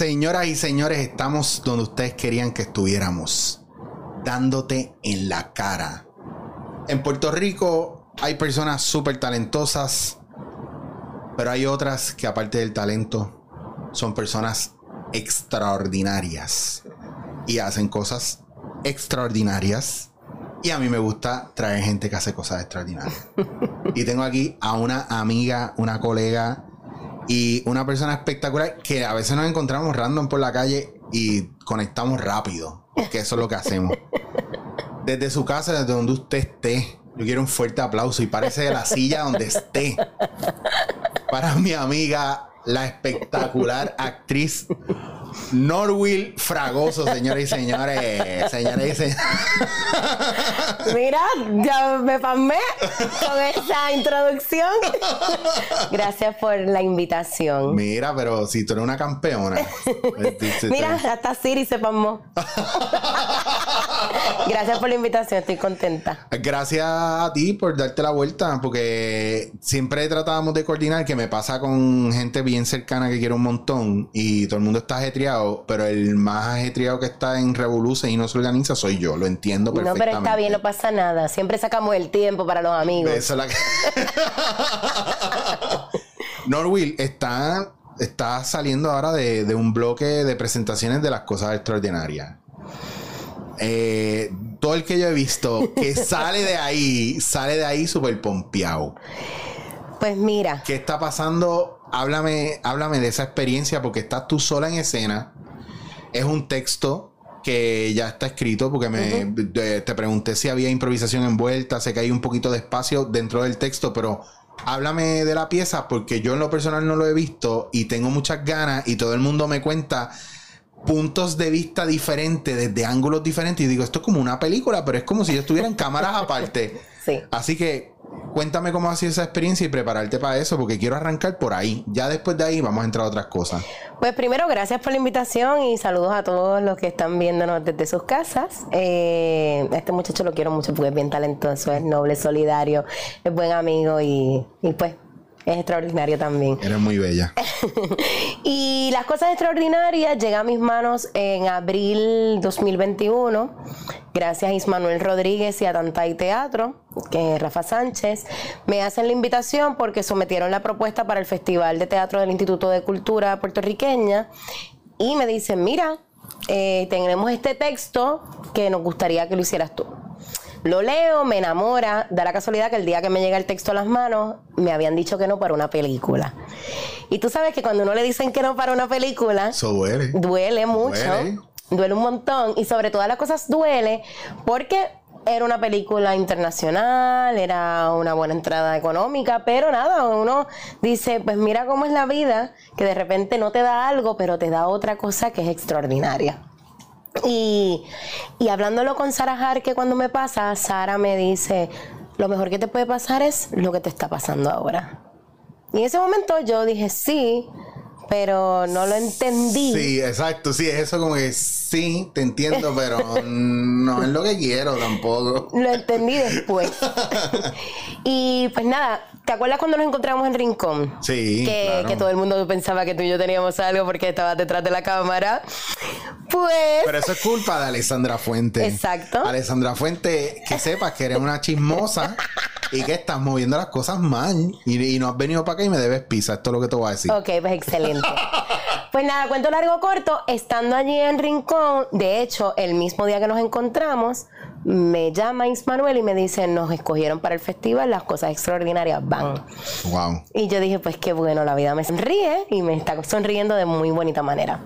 Señoras y señores, estamos donde ustedes querían que estuviéramos, dándote en la cara. En Puerto Rico hay personas súper talentosas, pero hay otras que aparte del talento son personas extraordinarias y hacen cosas extraordinarias. Y a mí me gusta traer gente que hace cosas extraordinarias. y tengo aquí a una amiga, una colega y una persona espectacular que a veces nos encontramos random por la calle y conectamos rápido. Que eso es lo que hacemos. Desde su casa, desde donde usted esté. Yo quiero un fuerte aplauso y parece de la silla donde esté. Para mi amiga, la espectacular actriz Norwil Fragoso, señores y señores. Señores y señores. Mira, ya me pasmé con esa introducción. Gracias por la invitación. Mira, pero si tú eres una campeona. Mira, hasta Siri se pasmó. Gracias por la invitación, estoy contenta. Gracias a ti por darte la vuelta, porque siempre tratábamos de coordinar, que me pasa con gente bien cercana que quiero un montón y todo el mundo está ajetreado, pero el más ajetreado que está en Revoluce y no se organiza soy yo, lo entiendo perfectamente. No, pero está bien, no pasa nada. Siempre sacamos el tiempo para los amigos. Eso es la que... Norwil está, está saliendo ahora de, de un bloque de presentaciones de las cosas extraordinarias. Eh, todo el que yo he visto que sale de ahí, sale de ahí súper pompeado. Pues mira. ¿Qué está pasando? Háblame, háblame de esa experiencia porque estás tú sola en escena. Es un texto que ya está escrito porque me te pregunté si había improvisación envuelta, sé que hay un poquito de espacio dentro del texto, pero háblame de la pieza porque yo en lo personal no lo he visto y tengo muchas ganas y todo el mundo me cuenta puntos de vista diferentes, desde ángulos diferentes. Y digo, esto es como una película, pero es como si yo estuviera en cámaras aparte. Sí. Así que cuéntame cómo ha sido esa experiencia y prepararte para eso, porque quiero arrancar por ahí. Ya después de ahí vamos a entrar a otras cosas. Pues primero, gracias por la invitación y saludos a todos los que están viéndonos desde sus casas. Eh, este muchacho lo quiero mucho porque es bien talentoso, es noble, solidario, es buen amigo y, y pues es extraordinario también. Eres muy bella. y las cosas extraordinarias llegan a mis manos en abril 2021, gracias a Ismanuel Rodríguez y a Tantay Teatro, que es Rafa Sánchez, me hacen la invitación porque sometieron la propuesta para el Festival de Teatro del Instituto de Cultura puertorriqueña y me dicen, mira, eh, tenemos este texto que nos gustaría que lo hicieras tú. Lo leo, me enamora. Da la casualidad que el día que me llega el texto a las manos, me habían dicho que no para una película. Y tú sabes que cuando uno le dicen que no para una película, Eso duele. Duele mucho. Duele. un montón. Y sobre todas las cosas duele porque era una película internacional, era una buena entrada económica, pero nada, uno dice, pues mira cómo es la vida, que de repente no te da algo, pero te da otra cosa que es extraordinaria. Y, y hablándolo con Sara que cuando me pasa, Sara me dice, lo mejor que te puede pasar es lo que te está pasando ahora. Y en ese momento yo dije, sí, pero no lo entendí. Sí, exacto, sí, es eso como que sí, te entiendo, pero no es lo que quiero tampoco. Lo entendí después. y pues nada, ¿te acuerdas cuando nos encontramos en Rincón? Sí. Que, que todo el mundo pensaba que tú y yo teníamos algo porque estabas detrás de la cámara. Pues. Pero eso es culpa de Alessandra Fuente. Exacto. Alessandra Fuente, que sepas que eres una chismosa y que estás moviendo las cosas mal y, y no has venido para acá y me debes pizza. Esto es lo que te voy a decir. Ok, pues excelente. Pues nada, cuento largo corto, estando allí en Rincón, de hecho, el mismo día que nos encontramos, me llama Ismanuel y me dice, nos escogieron para el festival, las cosas extraordinarias van. Wow. Y yo dije, pues qué bueno, la vida me sonríe y me está sonriendo de muy bonita manera.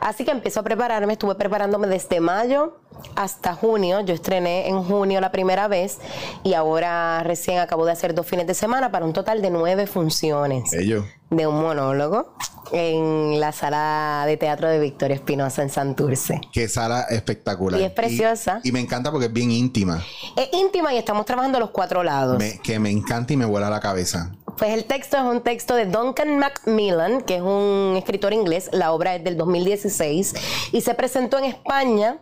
Así que empiezo a prepararme, estuve preparándome desde mayo hasta junio. Yo estrené en junio la primera vez y ahora recién acabo de hacer dos fines de semana para un total de nueve funciones. Ellos. De un monólogo en la sala de teatro de Victoria Espinosa en Santurce. Qué sala espectacular. Y es preciosa. Y, me encanta porque es bien íntima. Es íntima y estamos trabajando los cuatro lados. que me encanta y me vuela la cabeza. Pues el texto es un texto de Duncan Macmillan, que es un escritor inglés. La obra es del 2016 y se presentó en España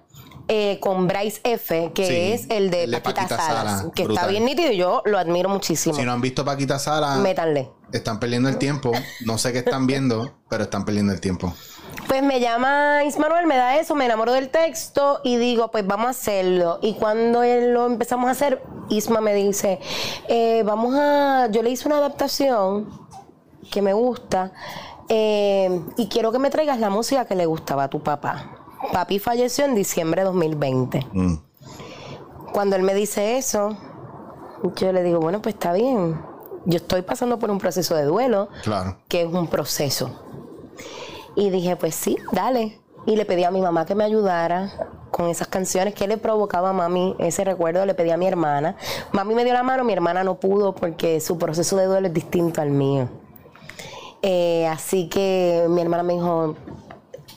eh, con Bryce F., que es el de, Paquita, Salas, que está bien nítido y yo lo admiro muchísimo. Si no han visto Paquita Salas, métanle. Están perdiendo el tiempo. No sé qué están viendo, pero están perdiendo el tiempo. Pues me llama Ismanuel, me da eso, me enamoro del texto y digo, pues vamos a hacerlo. Y cuando él lo empezamos a hacer, Isma me dice, eh, vamos a, yo le hice una adaptación que me gusta eh, y quiero que me traigas la música que le gustaba a tu papá. Papi falleció en diciembre de 2020. Mm. Cuando él me dice eso, yo le digo, bueno, pues está bien. Yo estoy pasando por un proceso de duelo, Claro. que es un proceso. Y dije, pues sí, dale. Y le pedí a mi mamá que me ayudara con esas canciones que le provocaba a mami ese recuerdo. Le pedí a mi hermana. Mami me dio la mano, mi hermana no pudo porque su proceso de duelo es distinto al mío. Eh, así que mi hermana me dijo,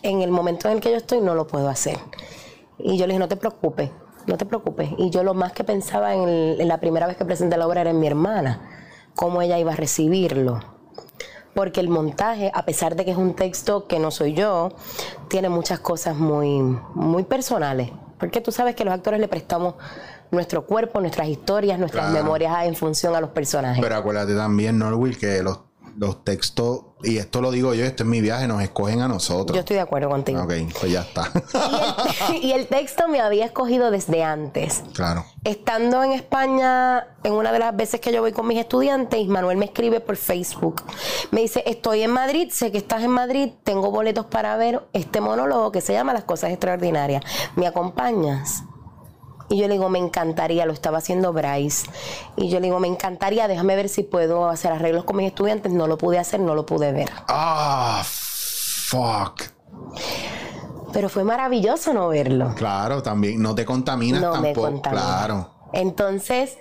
en el momento en el que yo estoy no lo puedo hacer. Y yo le dije, no te preocupes, no te preocupes. Y yo lo más que pensaba en, el- en la primera vez que presenté la obra era en mi hermana, cómo ella iba a recibirlo. Porque el montaje, a pesar de que es un texto que no soy yo, tiene muchas cosas muy, muy personales. Porque tú sabes que los actores le prestamos nuestro cuerpo, nuestras historias, nuestras Claro. memorias en función a los personajes. Pero acuérdate también, Norwil, que los, los textos, y esto lo digo yo, esto es mi viaje, nos escogen a nosotros. Yo estoy de acuerdo contigo. Ok, pues ya está. Y el, y el texto me había escogido desde antes. claro. Estando en España, en una de las veces que yo voy con mis estudiantes, Manuel me escribe por Facebook. Me dice, estoy en Madrid, sé que estás en Madrid, tengo boletos para ver este monólogo que se llama Las Cosas Extraordinarias. ¿Me acompañas? Y yo le digo, me encantaría, lo estaba haciendo Bryce. Y yo le digo, me encantaría, déjame ver si puedo hacer arreglos con mis estudiantes. No lo pude hacer, no lo pude ver. Ah, fuck. Pero fue maravilloso no verlo. Claro, también. No te contaminas no me tampoco. contamina. Claro. Entonces,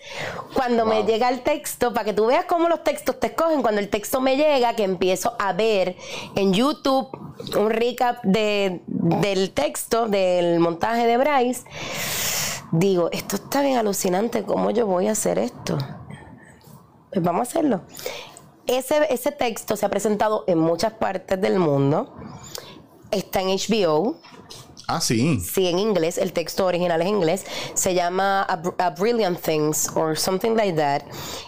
cuando me llega el texto, para que tú veas cómo los textos te escogen, cuando el texto me llega, que empiezo a ver en YouTube un recap de, del texto, del montaje de Bryce, digo, esto está bien alucinante, ¿cómo yo voy a hacer esto? Pues vamos a hacerlo. Ese, ese texto se ha presentado en muchas partes del mundo. Está en HBO, Ah, sí. Sí, en inglés, el texto original es en inglés. Se llama A, Br- A Brilliant Things or something like that.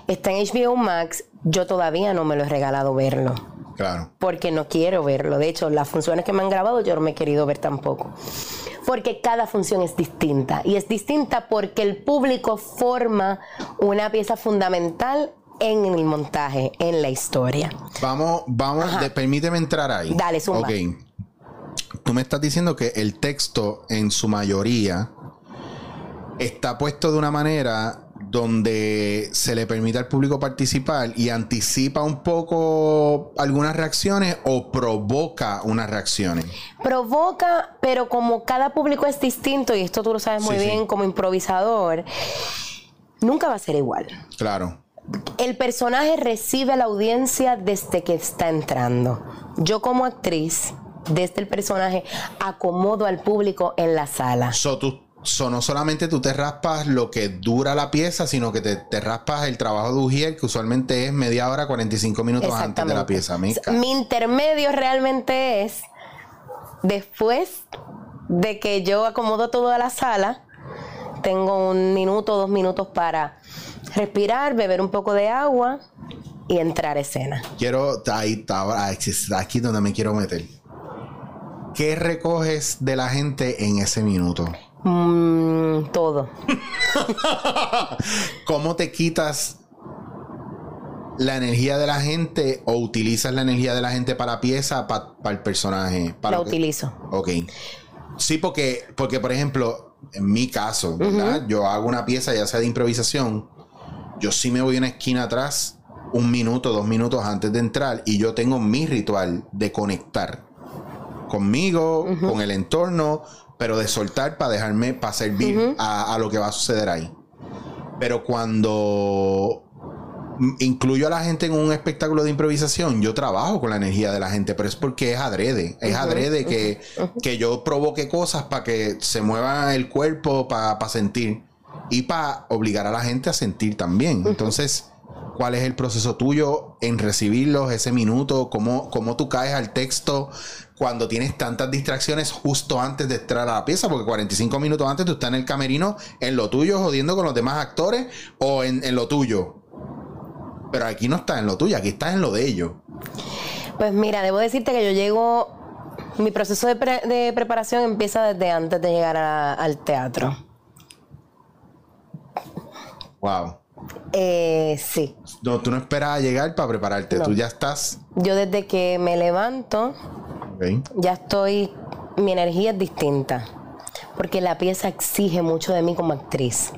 Está en HBO Max. Yo todavía no me lo he regalado verlo. Claro. Porque no quiero verlo. De hecho, las funciones que me han grabado yo no me he querido ver tampoco. Porque cada función es distinta. Y es distinta porque el público forma una pieza fundamental en el montaje, en la historia. Vamos, vamos, de- permíteme entrar ahí. Dale, zumba. Ok. Tú me estás diciendo que el texto, en su mayoría, está puesto de una manera donde se le permite al público participar y anticipa un poco algunas reacciones o provoca unas reacciones. provoca, pero como cada público es distinto, y esto tú lo sabes muy Sí, sí. bien como improvisador, nunca va a ser igual. Claro. El personaje recibe a la audiencia desde que está entrando. Yo como actriz, desde el personaje, acomodo al público en la sala. So, tú, so, no solamente tú te raspas lo que dura la pieza, sino que te, te raspas el trabajo de Ujiel, que usualmente es media hora, 45 minutos antes de la pieza. Encanta. Mi intermedio realmente es después de que yo acomodo toda la sala, tengo un minuto, dos minutos para respirar, beber un poco de agua y entrar a escena. Quiero, ahí está, aquí donde me quiero meter. ¿Qué recoges de la gente en ese minuto? Mm, todo. ¿Cómo te quitas la energía de la gente o utilizas la energía de la gente para pieza, para el personaje? Para La que- utilizo. Ok. Sí, porque, porque por ejemplo, en mi caso, ¿verdad? Yo hago una pieza, ya sea de improvisación, yo sí me voy a una esquina atrás, un minuto, dos minutos antes de entrar, y yo tengo mi ritual de conectar conmigo, con el entorno, pero de soltar para dejarme, para servir a, a lo que va a suceder ahí. Pero cuando incluyo a la gente en un espectáculo de improvisación, yo trabajo con la energía de la gente, pero es porque es adrede. Es adrede que, que yo provoque cosas para que se mueva el cuerpo, para sentir y para obligar a la gente a sentir también. Entonces, ¿cuál es el proceso tuyo en recibirlos ese minuto? ¿Cómo, cómo tú caes al texto cuando tienes tantas distracciones justo antes de entrar a la pieza? Porque 45 minutos antes tú estás en el camerino, en lo tuyo, jodiendo con los demás actores o en, en lo tuyo. Pero aquí no estás en lo tuyo, aquí estás en lo de ellos. Pues mira, debo decirte que yo llego Mi proceso de, pre- de preparación empieza desde antes de llegar a- al teatro. Wow. Eh, sí. No, tú no esperas a llegar para prepararte. No. Tú ya estás. Yo desde que me levanto, Ya estoy, mi energía es distinta, porque la pieza exige mucho de mí como actriz.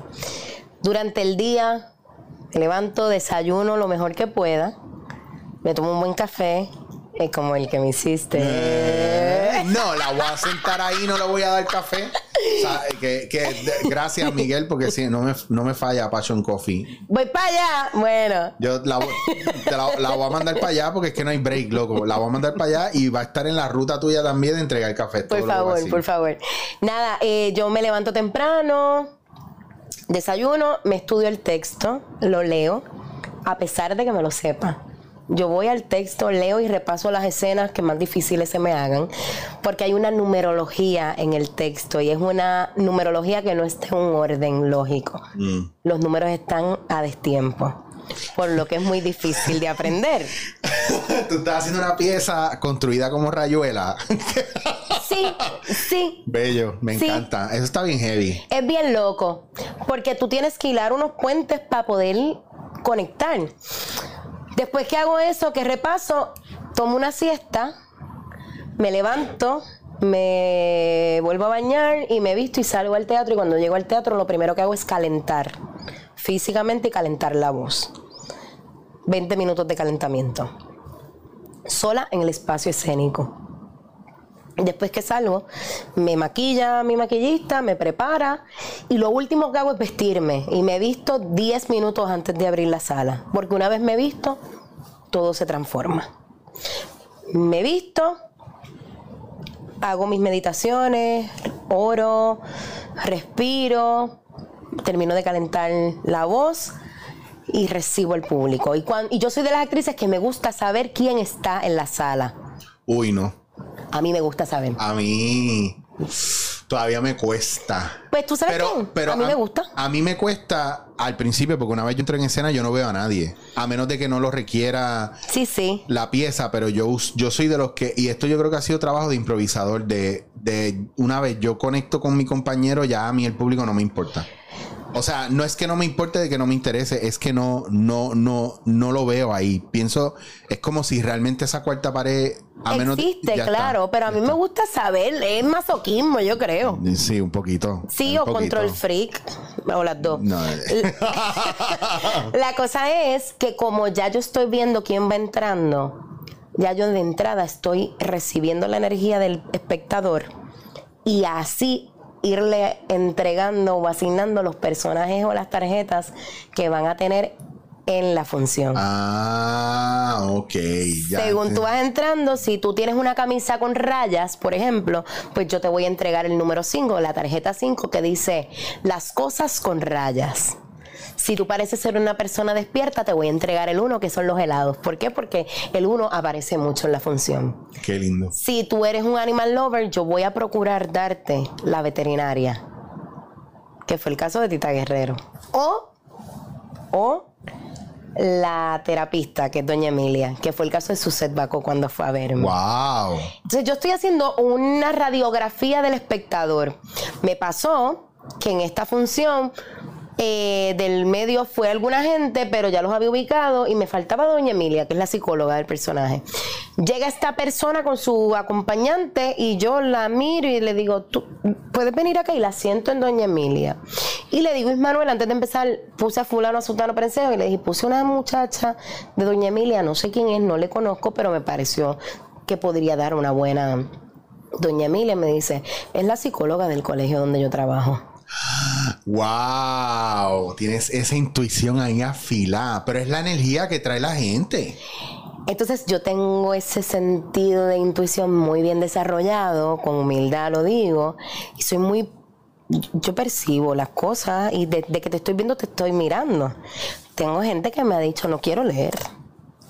Durante el día me levanto, desayuno lo mejor que pueda, me tomo un buen café, es como el que me hiciste. Eh, no, la voy a sentar ahí, no le voy a dar café. O sea, que, que- de- gracias, Miguel, porque sí, no me, no me falla Passion Coffee. Voy para allá. Bueno, Yo la, voy- te la, la voy a mandar para allá porque es que no hay break, loco. La voy a mandar para allá y va a estar en la ruta tuya también de entregar café. todo por lo que voy a favor, decir. por favor. Nada, eh, yo me levanto temprano, desayuno, me estudio el texto, lo leo, a pesar de que me lo sepa. Yo voy al texto, leo y repaso las escenas que más difíciles se me hagan, porque hay una numerología en el texto y es una numerología que no está en un orden lógico. Mm. Los números están a destiempo, por lo que es muy difícil de aprender. Tú estás haciendo una pieza construida como rayuela. Sí, sí, Bello, me Sí. encanta. Eso está bien heavy. Es bien loco, porque tú tienes que hilar unos puentes para poder conectar. Después que hago eso, que repaso, tomo una siesta, me levanto, me vuelvo a bañar y me visto y salgo al teatro. Y cuando llego al teatro, lo primero que hago es calentar físicamente y calentar la voz. 20 minutos de calentamiento. Sola en el espacio escénico. Después que salgo, me maquilla mi maquillista, me prepara y lo último que hago es vestirme y me visto 10 minutos antes de abrir la sala, porque una vez me visto, todo se transforma. Me visto, hago mis meditaciones, oro, respiro, termino de calentar la voz y recibo al público. Y, y yo soy de las actrices que me gusta saber quién está en la sala. Uy, no. A mí me gusta saber. A mí todavía me cuesta. Pues tú sabes Pero, qué? pero a mí me gusta. A mí me cuesta al principio, porque una vez yo entro en escena, yo no veo a nadie. A menos de que no lo requiera Sí, sí. la pieza, pero yo, yo soy de los que, y esto yo creo que ha sido trabajo de improvisador, de, de una vez yo conecto con mi compañero, ya a mí el público no me importa. O sea, no es que no me importe de que no me interese, es que no, no, no, no lo veo ahí. Pienso, es como si realmente esa cuarta pared, a menos Existe, está, claro, pero a mí me gusta saber, es masoquismo, yo creo. Sí, un poquito. Sí, un o poquito. control freak, o las dos. No. La cosa es que como ya yo estoy viendo quién va entrando, ya yo de entrada estoy recibiendo la energía del espectador y así irle entregando o asignando los personajes o las tarjetas que van a tener en la función. Ah, ok. Ya Según tú vas entrando, si tú tienes una camisa con rayas, por ejemplo, pues yo te voy a entregar el número 5, la tarjeta 5 que dice las cosas con rayas. Si tú pareces ser una persona despierta, te voy a entregar el 1, que son los helados. ¿Por qué? Porque el 1 aparece mucho en la función. Qué lindo. Si tú eres un animal lover, yo voy a procurar darte la veterinaria, que fue el caso de Tita Guerrero. O, o la terapista, que es Doña Emilia, que fue el caso de Suset Baco cuando fue a verme. Wow. Entonces yo estoy haciendo una radiografía del espectador. Me pasó que en esta función eh, del medio fue alguna gente, pero ya los había ubicado y me faltaba Doña Emilia, que es la psicóloga del personaje. Llega esta persona con su acompañante y yo la miro y le digo, tú puedes venir acá y la siento en Doña Emilia. Y le digo, Ismanuel, antes de empezar, puse a fulano, a sultano, prensejo y le dije, puse una muchacha de Doña Emilia, no sé quién es, no le conozco, pero me pareció que podría dar una buena... Doña Emilia me dice, es la psicóloga del colegio donde yo trabajo. Wow. Tienes esa intuición ahí afilada. Pero es la energía que trae la gente. Entonces yo tengo ese sentido de intuición muy bien desarrollado, con humildad lo digo, y soy muy... Yo percibo las cosas y desde que te estoy viendo te estoy mirando. Tengo gente que me ha dicho, no quiero leer,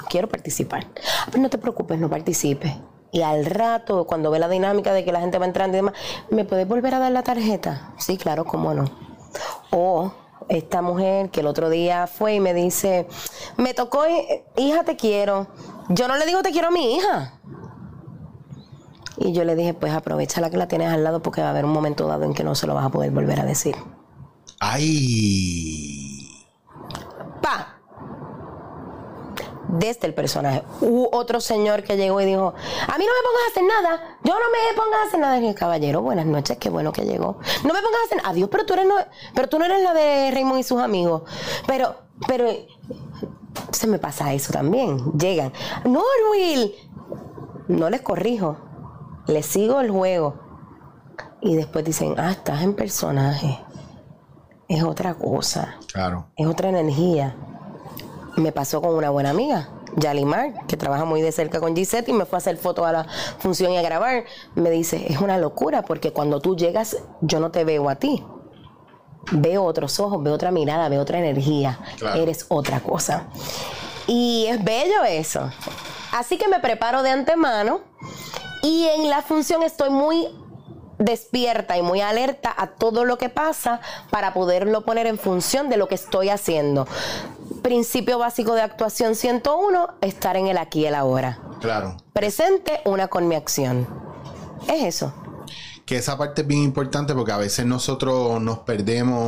quiero participar. Pues no te preocupes, no participes. Y al rato, cuando ve la dinámica de que la gente va entrando y demás, ¿me puedes volver a dar la tarjeta? Sí, claro, cómo no. O esta mujer que el otro día fue y me dice, me tocó, eh, hija, te quiero. Yo no le digo te quiero a mi hija. Y yo le dije, pues aprovecha la que la tienes al lado porque va a haber un momento dado en que no se lo vas a poder volver a decir. ¡Ay! ¡Pa! Desde el personaje. Hubo otro señor que llegó y dijo, a mí no me pongas a hacer nada, yo no me pongas a hacer nada. Y dije, caballero, buenas noches, qué bueno que llegó. No me pongas a hacer adiós, pero tú eres no, pero tú no eres la de Raymond y sus amigos. Pero, pero, se me pasa eso también. Llegan, Norwil, no les corrijo, les sigo el juego. Y después dicen, ah, estás en personaje. Es otra cosa. Claro. Es otra energía. Me pasó con una buena amiga, Yalimar, que trabaja muy de cerca con Gisette y me fue a hacer fotos a la función y a grabar. Me dice, es una locura porque cuando tú llegas, yo no te veo a ti. Veo otros ojos, veo otra mirada, veo otra energía. Claro. Eres otra cosa. Y es bello eso. Así que me preparo de antemano y en la función estoy muy despierta y muy alerta a todo lo que pasa para poderlo poner en función de lo que estoy haciendo. Principio básico de actuación 101, estar en el aquí y el ahora. Claro. Presente, una con mi acción. Es eso. Que esa parte es bien importante porque a veces nosotros nos perdemos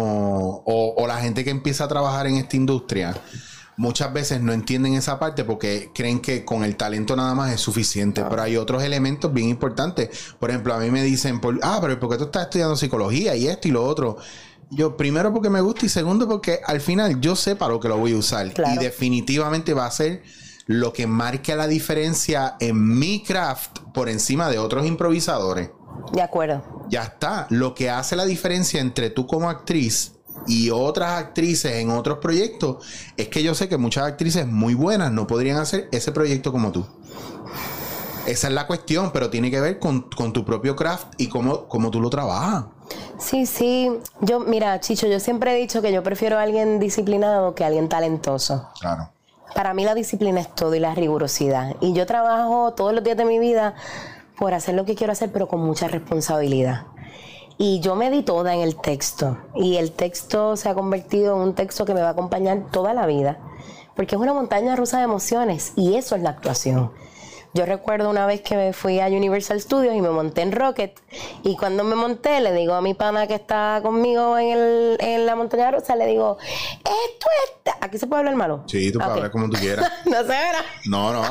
o, o la gente que empieza a trabajar en esta industria muchas veces no entienden esa parte porque creen que con el talento nada más es suficiente. Pero hay otros elementos bien importantes. Por ejemplo, a mí me dicen, por- ah, pero ¿por qué tú estás estudiando psicología y esto y lo otro? Yo, primero porque me gusta y segundo porque al final yo sé para lo que lo voy a usar. Claro. Y definitivamente va a ser lo que marque la diferencia en mi craft por encima de otros improvisadores. De acuerdo. Ya está. Lo que hace la diferencia entre tú como actriz y otras actrices en otros proyectos es que yo sé que muchas actrices muy buenas no podrían hacer ese proyecto como tú. Esa es la cuestión, pero tiene que ver con, con tu propio craft y cómo, cómo tú lo trabajas. Sí, sí. Yo, mira, Chicho, yo siempre he dicho que yo prefiero a alguien disciplinado que a alguien talentoso. Claro. Para mí la disciplina es todo y la rigurosidad. Y yo trabajo todos los días de mi vida por hacer lo que quiero hacer, pero con mucha responsabilidad. Y yo me di toda en el texto. Y el texto se ha convertido en un texto que me va a acompañar toda la vida. Porque es una montaña rusa de emociones. Y eso es la actuación. Yo recuerdo una vez que me fui a Universal Studios y me monté en Rocket. Y cuando me monté, le digo a mi pana que está conmigo en, el, en la montaña rusa, le digo, esto está... ¿Aquí se puede hablar malo? Sí, tú puedes hablar como tú quieras. no se verá. No, no,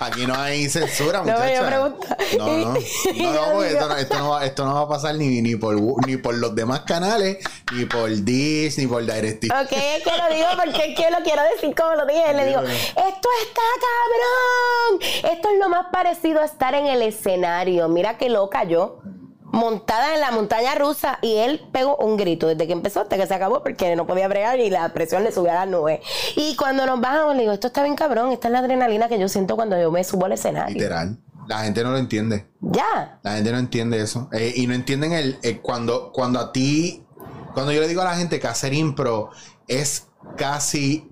aquí no hay censura, No, pero yo muchacha. No, no, no, no, esto no, esto no va, esto no va a pasar ni, ni, por, ni por los demás canales, ni por Dish, ni por DirecTV. Ok, es que lo digo porque es que lo quiero decir como lo dije. Le digo, esto está cabrón. Esto es lo más parecido a estar en el escenario. Mira qué loca yo. Montada en la montaña rusa y él pegó un grito desde que empezó hasta que se acabó porque no podía bregar y la presión le subía a las nubes. Y cuando nos bajamos, le digo, esto está bien cabrón, esta es la adrenalina que yo siento cuando yo me subo al escenario. Literal. La gente no lo entiende. Ya. La gente no entiende eso. Eh, y no entienden el, el cuando, cuando a ti, cuando yo le digo a la gente que hacer impro es casi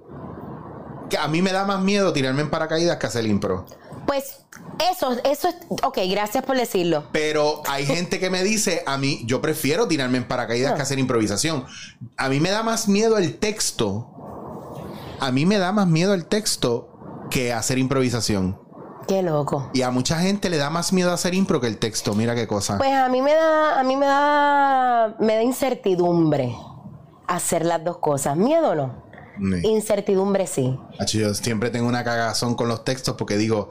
que a mí me da más miedo tirarme en paracaídas que hacer impro. Pues eso, eso es. Ok, gracias por decirlo. Pero hay gente que me dice, a mí, yo prefiero tirarme en paracaídas que hacer improvisación. A mí me da más miedo el texto. A mí me da más miedo el texto que hacer improvisación. Qué loco. Y a mucha gente le da más miedo hacer impro que el texto. Mira qué cosa. Pues a mí me da, a mí me da, me da incertidumbre hacer las dos cosas. Miedo no. Sí. Incertidumbre sí. Yo siempre tengo una cagazón con los textos porque digo,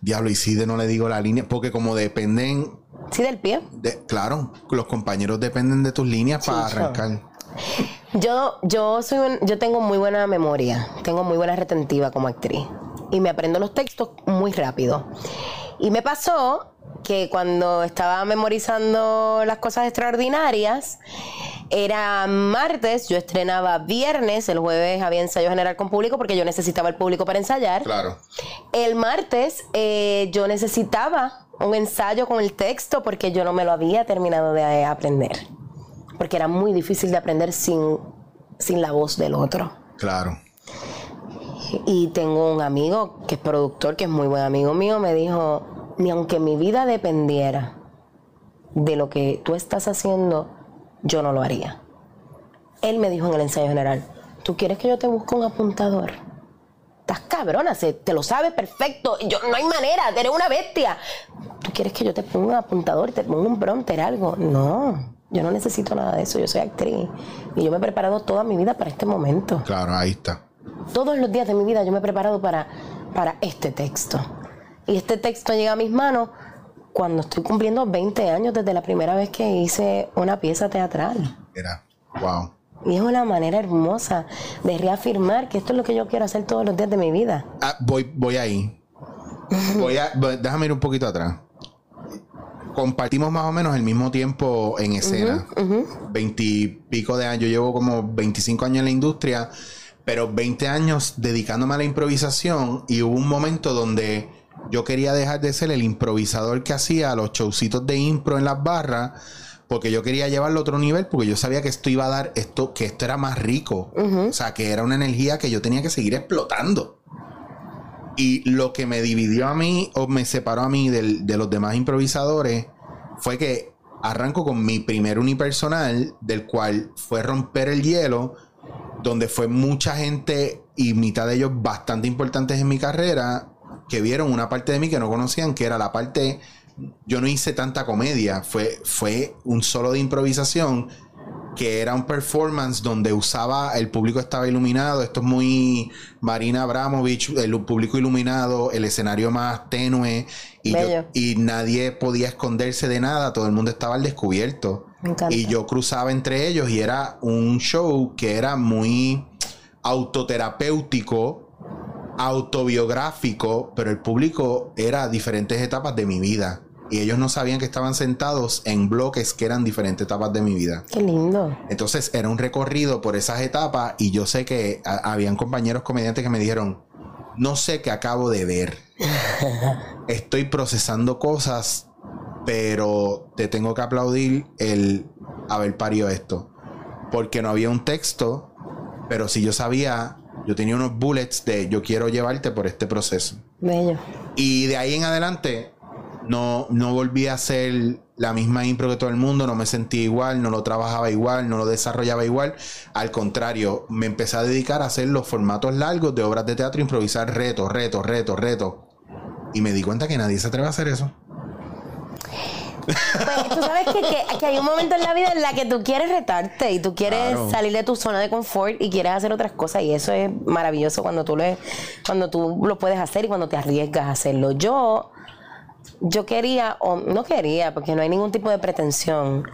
diablo, y si de no le digo la línea, porque como dependen, Sí del pie. de, claro, los compañeros dependen de tus líneas para arrancar. Yo, yo soy un- yo tengo muy buena memoria, tengo muy buena retentiva como actriz. Y me aprendo los textos muy rápido. Y me pasó que cuando estaba memorizando las cosas extraordinarias, era martes, yo estrenaba viernes, el jueves había ensayo general con público porque yo necesitaba el público para ensayar. Claro. El martes eh, yo necesitaba un ensayo con el texto porque yo no me lo había terminado de aprender. Porque era muy difícil de aprender sin, sin la voz del otro. Claro. Y tengo un amigo que es productor, que es muy buen amigo mío, me dijo, ni aunque mi vida dependiera de lo que tú estás haciendo, yo no lo haría. Él me dijo en el ensayo general, ¿tú quieres que yo te busque un apuntador? Estás cabrona, se- te lo sabes perfecto. Yo, no hay manera, eres una bestia. ¿Tú quieres que yo te ponga un apuntador, te ponga un prompter, algo? No, yo no necesito nada de eso, yo soy actriz y yo me he preparado toda mi vida para este momento. Claro, ahí está. Todos los días de mi vida yo me he preparado para, para este texto. Y este texto llega a mis manos cuando estoy cumpliendo 20 años desde la primera vez que hice una pieza teatral. Era, wow. Y es una manera hermosa de reafirmar que esto es lo que yo quiero hacer todos los días de mi vida. Ah, voy, voy ahí. Voy a, déjame ir un poquito atrás. Compartimos más o menos el mismo tiempo en escena. Veintipico de años. Yo llevo como 25 años en la industria, pero 20 años dedicándome a la improvisación. Y hubo un momento donde yo quería dejar de ser el improvisador que hacía los showcitos de impro en las barras. Porque yo quería llevarlo a otro nivel, porque yo sabía que esto iba a dar esto, que esto era más rico. O sea, que era una energía que yo tenía que seguir explotando. Y lo que me dividió a mí o me separó a mí del- de los demás improvisadores fue que arranco con mi primer unipersonal, del cual fue romper el hielo, donde fue mucha gente y mitad de ellos bastante importantes en mi carrera, que vieron una parte de mí que no conocían, que era la parte, yo no hice tanta comedia, fue, fue un solo de improvisación que era un performance donde usaba, el público estaba iluminado, esto es muy Marina Abramovich, el público iluminado, el escenario más tenue y, yo- y nadie podía esconderse de nada, todo el mundo estaba al descubierto. Y yo cruzaba entre ellos y era un show que era muy autoterapéutico, autobiográfico, pero el público era diferentes etapas de mi vida. Y ellos no sabían que estaban sentados en bloques que eran diferentes etapas de mi vida. Qué lindo. Entonces era un recorrido por esas etapas y yo sé que habían compañeros comediantes que me dijeron, no sé qué acabo de ver. Estoy procesando cosas, pero te tengo que aplaudir el haber parido esto. Porque no había un texto, pero si yo sabía, yo tenía unos bullets de yo quiero llevarte por este proceso. Bello. Y de ahí en adelante no, no volví a hacer la misma impro que todo el mundo, no me sentía igual, no lo trabajaba igual, no lo desarrollaba igual. Al contrario, me empecé a dedicar a hacer los formatos largos de obras de teatro, improvisar retos, retos, retos, retos. Y me di cuenta que nadie se atreve a hacer eso. Pues tú sabes que, que- que hay un momento en la vida en la que tú quieres retarte y tú quieres Claro. salir de tu zona de confort y quieres hacer otras cosas y eso es maravilloso cuando tú, le, cuando tú lo puedes hacer y cuando te arriesgas a hacerlo. Yo, yo quería, o no quería, porque no hay ningún tipo de pretensión.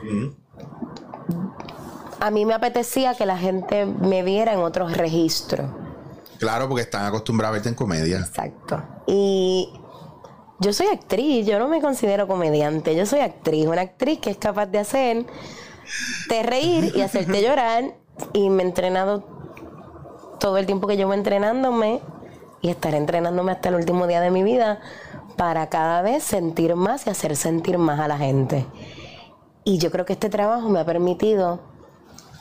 A mí me apetecía que la gente me viera en otros registros. Claro, porque están acostumbrados a verte en comedia. Exacto. Y yo soy actriz, yo no me considero comediante, yo soy actriz, una actriz que es capaz de hacer te reír y hacerte llorar y me he entrenado todo el tiempo que llevo entrenándome y estaré entrenándome hasta el último día de mi vida para cada vez sentir más y hacer sentir más a la gente. Y yo creo que este trabajo me ha permitido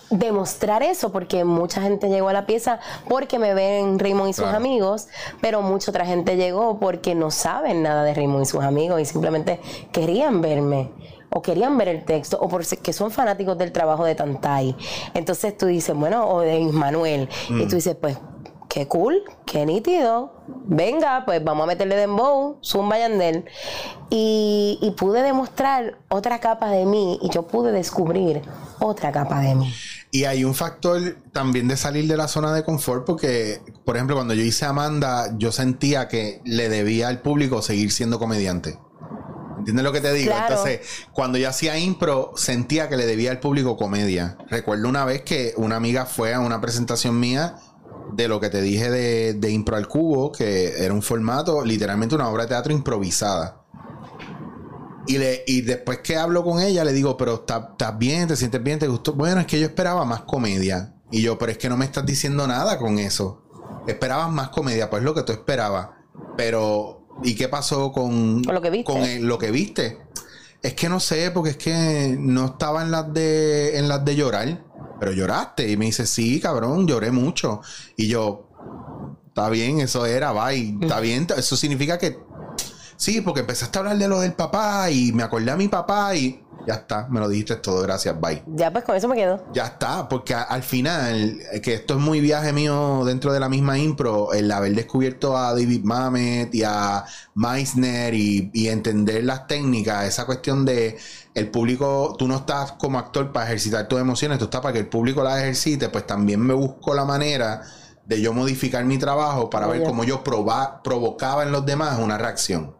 demostrar eso porque mucha gente llegó a la pieza porque me ven Raymond y sus Claro. amigos, pero mucha otra gente llegó porque no saben nada de Raymond y sus amigos y simplemente querían verme o querían ver el texto o porque son fanáticos del trabajo de Tantay. Entonces tú dices, bueno, o de Ismanuel y tú dices, pues qué cool, qué nítido. Venga, pues vamos a meterle dembow, zumba Yandel. Y, y pude demostrar otra capa de mí y yo pude descubrir otra capa de mí. Y hay un factor también de salir de la zona de confort porque, por ejemplo, cuando yo hice Amanda, yo sentía que le debía al público seguir siendo comediante. ¿Entiendes lo que te digo? Claro. Entonces, cuando yo hacía impro, sentía que le debía al público comedia. Recuerdo una vez que una amiga fue a una presentación mía de lo que te dije de, de Impro al Cubo, que era un formato, literalmente una obra de teatro improvisada. Y, le, y después que hablo con ella, le digo, pero ¿estás bien? ¿Te sientes bien? ¿Te gustó? Bueno, es que yo esperaba más comedia. Y yo, pero es que no me estás diciendo nada con eso. Esperabas más comedia, pues lo que tú esperabas. Pero, ¿y qué pasó con, Con lo que viste. con el- lo que viste? Es que no sé, porque es que no estaba en las de, en las de llorar. Pero lloraste. Y me dice, sí, cabrón, lloré mucho. Y yo, está bien, eso era, bye. Está bien, eso significa que Sí, porque empezaste a hablar de lo del papá y me acordé a mi papá y Ya está, me lo dijiste todo, gracias, bye. Ya pues con eso me quedo. Ya está, porque a- al final, eh, que esto es muy viaje mío dentro de la misma impro, el haber descubierto a David Mamet y a Meissner y, y entender las técnicas, esa cuestión de el público, tú no estás como actor para ejercitar tus emociones, tú estás para que el público las ejercite, pues también me busco la manera de yo modificar mi trabajo para ver cómo yo proba- provocaba en los demás una reacción.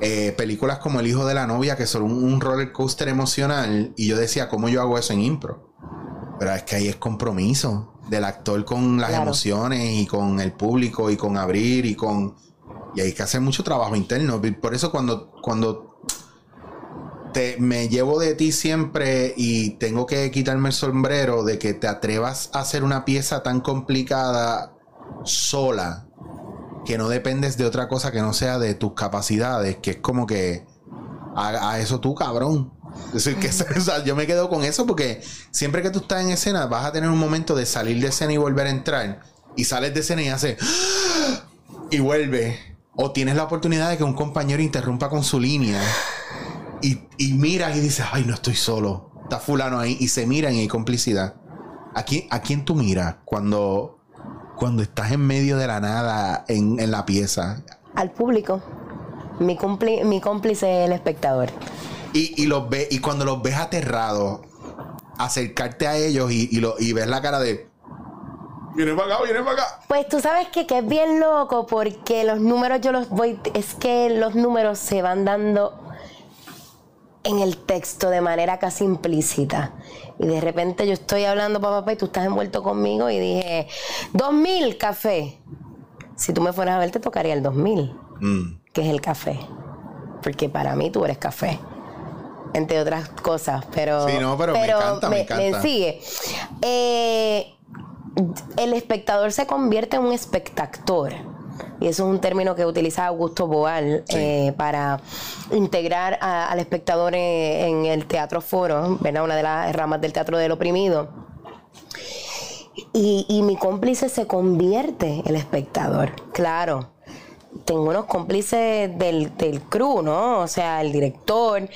Eh, películas como El hijo de la novia, que son un, un roller coaster emocional, y yo decía, ¿cómo yo hago eso en impro? Pero es que ahí es compromiso del actor con las Claro. emociones y con el público y con abrir y con... Y hay que hacer mucho trabajo interno. Por eso cuando, cuando te, me llevo de ti siempre y tengo que quitarme el sombrero de que te atrevas a hacer una pieza tan complicada sola que no dependes de otra cosa que no sea de tus capacidades, que es como que a, eso tú, cabrón. Es decir, que, yo me quedo con eso porque siempre que tú estás en escena vas a tener un momento de salir de escena y volver a entrar. Y sales de escena y haces y vuelve. O tienes la oportunidad de que un compañero interrumpa con su línea y, y miras y dices, ay, no estoy solo. Está fulano ahí y se miran y hay complicidad. ¿A a quién tú miras cuando, cuando estás en medio de la nada en, en la pieza? Al público. Mi, cumpli- mi cómplice es el espectador. Y, y los ve, y cuando los ves aterrados, acercarte a ellos y, y, lo, y ves la cara de. Viene para acá, viene para acá. Pues tú sabes que, que es bien loco porque los números yo los voy, es que los números se van dando en el texto de manera casi implícita. Y de repente yo estoy hablando papá y tú estás envuelto conmigo y dije, 2000 café. Si tú me fueras a ver te tocaría el 2000, Mm. que es el café. Porque para mí tú eres café. Entre otras cosas, pero... Sí, no, pero me encanta, me encanta. sigue. Eh, el espectador se convierte en un espectactor. Y eso es un término que utiliza Augusto Boal Sí. eh, para integrar a- al espectador en, en el teatro foro, ¿verdad? una de las ramas del teatro del oprimido. Y, y mi cómplice se convierte el espectador, claro. Tengo unos cómplices del, del crew, ¿no? O sea, el director.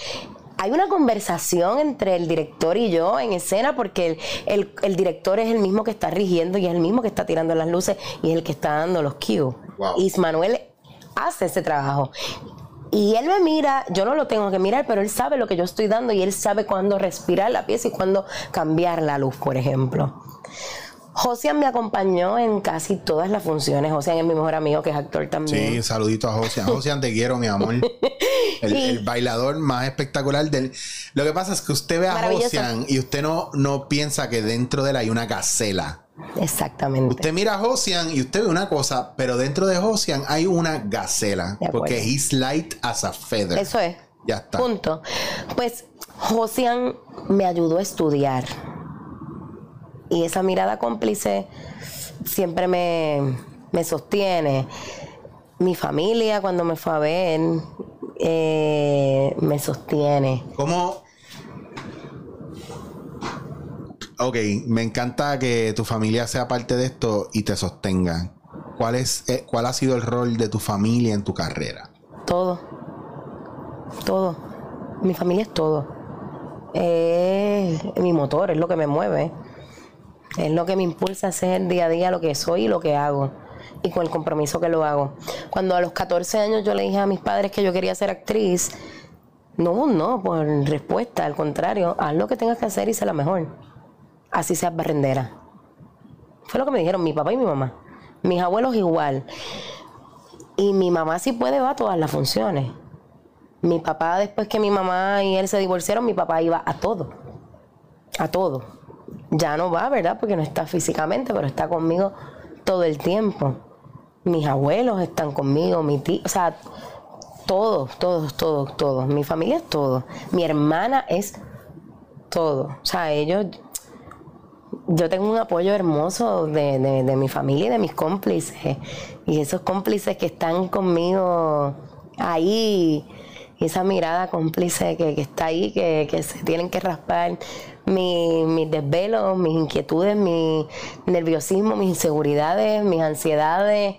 Hay una conversación entre el director y yo en escena porque el, el- el director es el mismo que está rigiendo y es el mismo que está tirando las luces y es el que está dando los cues. Wow. Ismanuel hace ese trabajo. Y él me mira, yo no lo tengo que mirar, pero él sabe lo que yo estoy dando y él sabe cuándo respirar la pieza y cuándo cambiar la luz, por ejemplo. Josian me acompañó en casi todas las funciones. Josian es mi mejor amigo, que es actor también. Sí, saludito a Josian. Josian, te quiero, mi amor. El, Y- el bailador más espectacular del. Lo que pasa es que usted ve a. Josian y usted no, no piensa que dentro de él hay una gacela. Exactamente. Usted mira a Josian y usted ve una cosa, pero dentro de Josian hay una gacela. Porque he's light as a feather. Eso es. Ya está. Punto. Pues Josian me ayudó a estudiar. Y esa mirada cómplice siempre me, me sostiene. Mi familia, cuando me fue a ver, eh, me sostiene. ¿Cómo? Ok, me encanta que tu familia sea parte de esto y te sostenga. ¿Cuál, es, eh, ¿Cuál ha sido el rol de tu familia en tu carrera? Todo. Todo. Mi familia es todo. Es mi motor, es lo que me mueve. Es lo que me impulsa a hacer día a día lo que soy y lo que hago. Y con el compromiso que lo hago. Cuando a los 14 años yo le dije a mis padres que yo quería ser actriz, no, no, por respuesta, al contrario, haz lo que tengas que hacer y sé la mejor. Así seas barrendera. Fue lo que me dijeron mi papá y mi mamá. Mis abuelos igual. Y mi mamá sí puede va a todas las funciones. Mi papá, después que mi mamá y él se divorciaron, mi papá iba a todo. A todo. Ya no va, ¿verdad? Porque no está físicamente, pero está conmigo todo el tiempo. Mis abuelos están conmigo, mi tío, o sea, todos, todos, todos, todos. Mi familia es todo. Mi hermana es todo. O sea, ellos yo tengo un apoyo hermoso de, de- mi familia y de mis cómplices. Y esos cómplices que están conmigo ahí, y esa mirada cómplice que, que está ahí, que, que se tienen que raspar mi- mis desvelos, mis inquietudes, mi nerviosismo, mis inseguridades, mis ansiedades.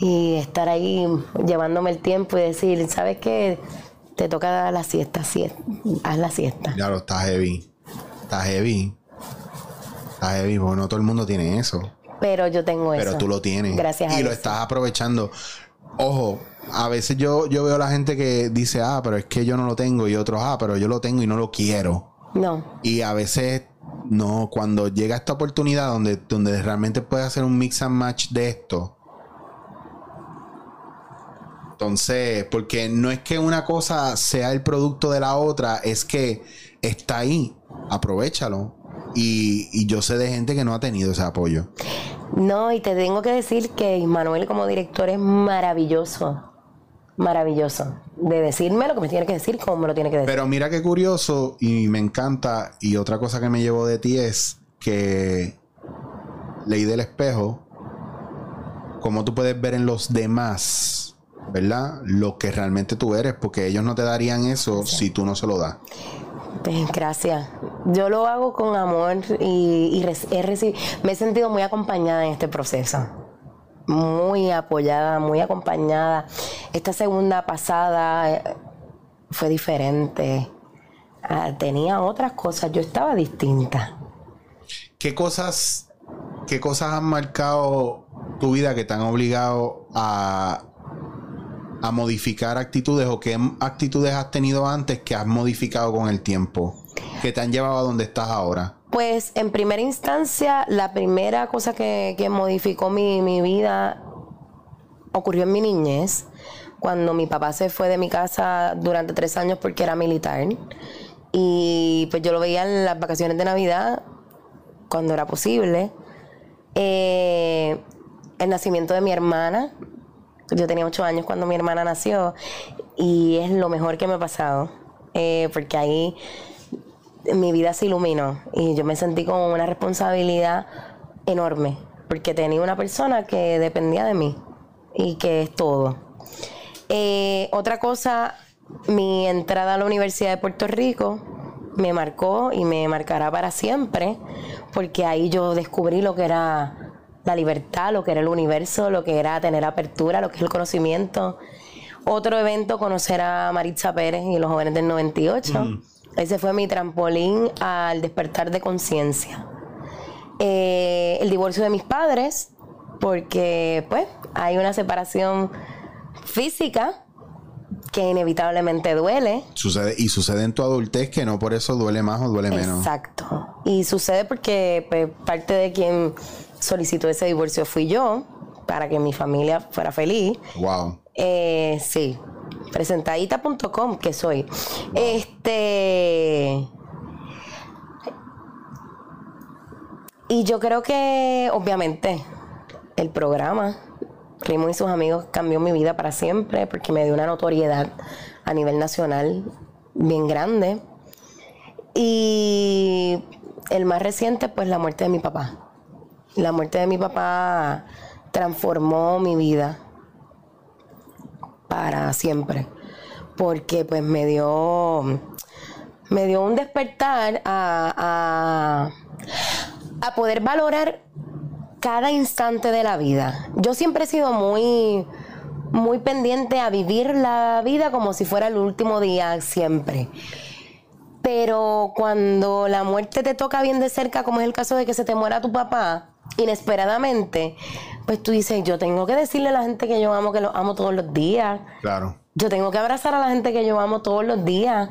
Y estar ahí llevándome el tiempo y decir, ¿sabes qué? te toca dar la siesta, siesta. haz la siesta. Lo está heavy. Está heavy. Está heavy, porque no todo el mundo tiene eso. Pero yo tengo eso. Pero tú lo tienes. Gracias a Y lo eso. estás aprovechando. Ojo, a veces yo, yo veo a la gente que dice, ah, pero es que yo no lo tengo. Y otros, ah, pero yo lo tengo y no lo quiero. No. Y a veces, no, cuando llega esta oportunidad donde, donde realmente puedes hacer un mix and match de esto. Entonces, porque no es que una cosa sea el producto de la otra, es que está ahí, aprovechalo. Y, y yo sé de gente que no ha tenido ese apoyo. No, y te tengo que decir que Ismanuel como director es maravilloso. Maravilloso. De decirme lo que me tiene que decir, como me lo tiene que decir. Pero mira qué curioso y me encanta. Y otra cosa que me llevó de ti es que ley del espejo, como tú puedes ver en los demás, ¿verdad? Lo que realmente tú eres, porque ellos no te darían eso si tú no se lo das. Pues, gracias. Yo lo hago con amor y, y he me he sentido muy acompañada en este proceso. Muy apoyada, muy acompañada. Esta segunda pasada eh, fue diferente. Ah, tenía otras cosas. Yo estaba distinta. ¿Qué cosas, qué cosas han marcado tu vida que te han obligado a, a modificar actitudes o qué actitudes has tenido antes que has modificado con el tiempo? Que te han llevado a donde estás ahora. Pues en primera instancia, la primera cosa que, que modificó mi, mi vida ocurrió en mi niñez, cuando mi papá se fue de mi casa durante tres años porque era militar. Y pues yo lo veía en las vacaciones de Navidad, cuando era posible. Eh, el nacimiento de mi hermana. Yo tenía ocho años cuando mi hermana nació y es lo mejor que me ha pasado. eh, porque ahí mi vida se iluminó y yo me sentí con una responsabilidad enorme porque tenía una persona que dependía de mí y que es todo. Eh, otra cosa, mi entrada a la Universidad de Puerto Rico me marcó y me marcará para siempre porque ahí yo descubrí lo que era la libertad, lo que era el universo, lo que era tener apertura, lo que es el conocimiento. Otro evento, conocer a Maritza Pérez y los jóvenes del 98. Ese fue mi trampolín al despertar de conciencia. Eh, el divorcio de mis padres, porque pues hay una separación física que inevitablemente duele. Sucede, y sucede en tu adultez que no por eso duele más o duele menos. Exacto. Y sucede porque pues, parte de quien solicitó ese divorcio fui yo, para que mi familia fuera feliz. Wow. Eh, sí. Presentadita.com que soy. Este. Y yo creo que, obviamente, el programa, Primo y sus amigos, cambió mi vida para siempre porque me dio una notoriedad a nivel nacional bien grande. Y el más reciente, pues la muerte de mi papá. La muerte de mi papá transformó mi vida para siempre. Porque pues me dio me dio un despertar a, a, a poder valorar cada instante de la vida. Yo siempre he sido muy muy pendiente a vivir la vida como si fuera el último día siempre. Pero cuando la muerte te toca bien de cerca, como es el caso de que se te muera tu papá, inesperadamente, pues tú dices, yo tengo que decirle a la gente que yo amo, que los amo todos los días. Claro. Yo tengo que abrazar a la gente que yo amo todos los días.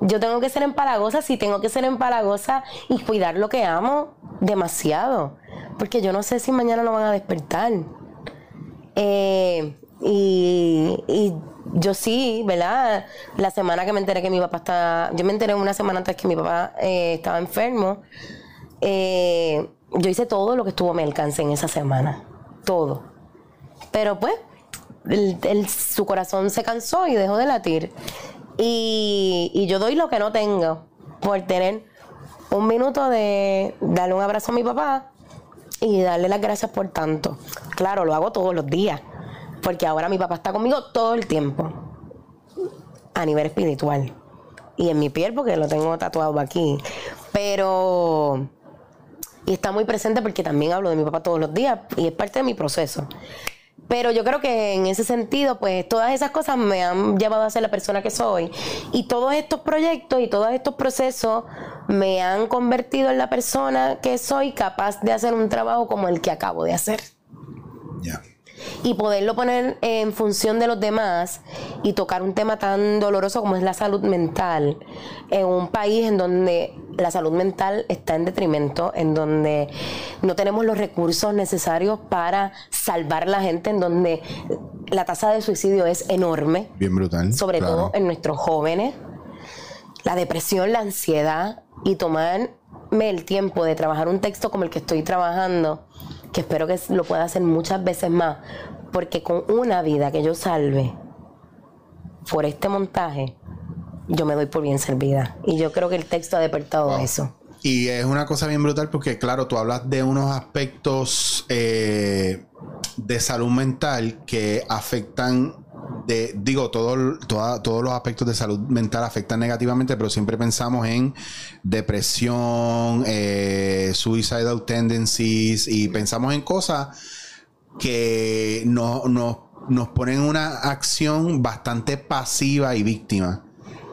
Yo tengo que ser empalagosa, sí tengo que ser empalagosa y cuidar lo que amo demasiado. Porque yo no sé si mañana lo van a despertar. Eh, y, y yo sí, ¿verdad? La semana que me enteré que mi papá está. Yo me enteré una semana antes que mi papá eh, estaba enfermo. Eh, yo hice todo lo que estuvo a mi alcance en esa semana. Todo. Pero pues, su corazón se cansó y dejó de latir. Y, y yo doy lo que no tengo por tener un minuto de darle un abrazo a mi papá y darle las gracias por tanto. Claro, lo hago todos los días, porque ahora mi papá está conmigo todo el tiempo, a nivel espiritual. Y en mi piel, porque lo tengo tatuado aquí. Pero... Y está muy presente porque también hablo de mi papá todos los días y es parte de mi proceso. Pero yo creo que en ese sentido, pues todas esas cosas me han llevado a ser la persona que soy. Y todos estos proyectos y todos estos procesos me han convertido en la persona que soy capaz de hacer un trabajo como el que acabo de hacer. Ya. Y poderlo poner en función de los demás y tocar un tema tan doloroso como es la salud mental en un país en donde la salud mental está en detrimento, en donde no tenemos los recursos necesarios para salvar la gente, en donde la tasa de suicidio es enorme. Bien brutal. Sobre claro. todo en nuestros jóvenes. La depresión, la ansiedad y tomarme el tiempo de trabajar un texto como el que estoy trabajando, que espero que lo pueda hacer muchas veces más, porque con una vida que yo salve por este montaje, yo me doy por bien servida. Y yo creo que el texto ha despertado eso. Y es una cosa bien brutal porque, claro, tú hablas de unos aspectos eh, de salud mental que afectan, de, digo, todo, toda- todos los aspectos de salud mental afectan negativamente, pero siempre pensamos en depresión, eh, suicidal tendencies y pensamos en cosas que no- no- nos ponen en una acción bastante pasiva y víctima.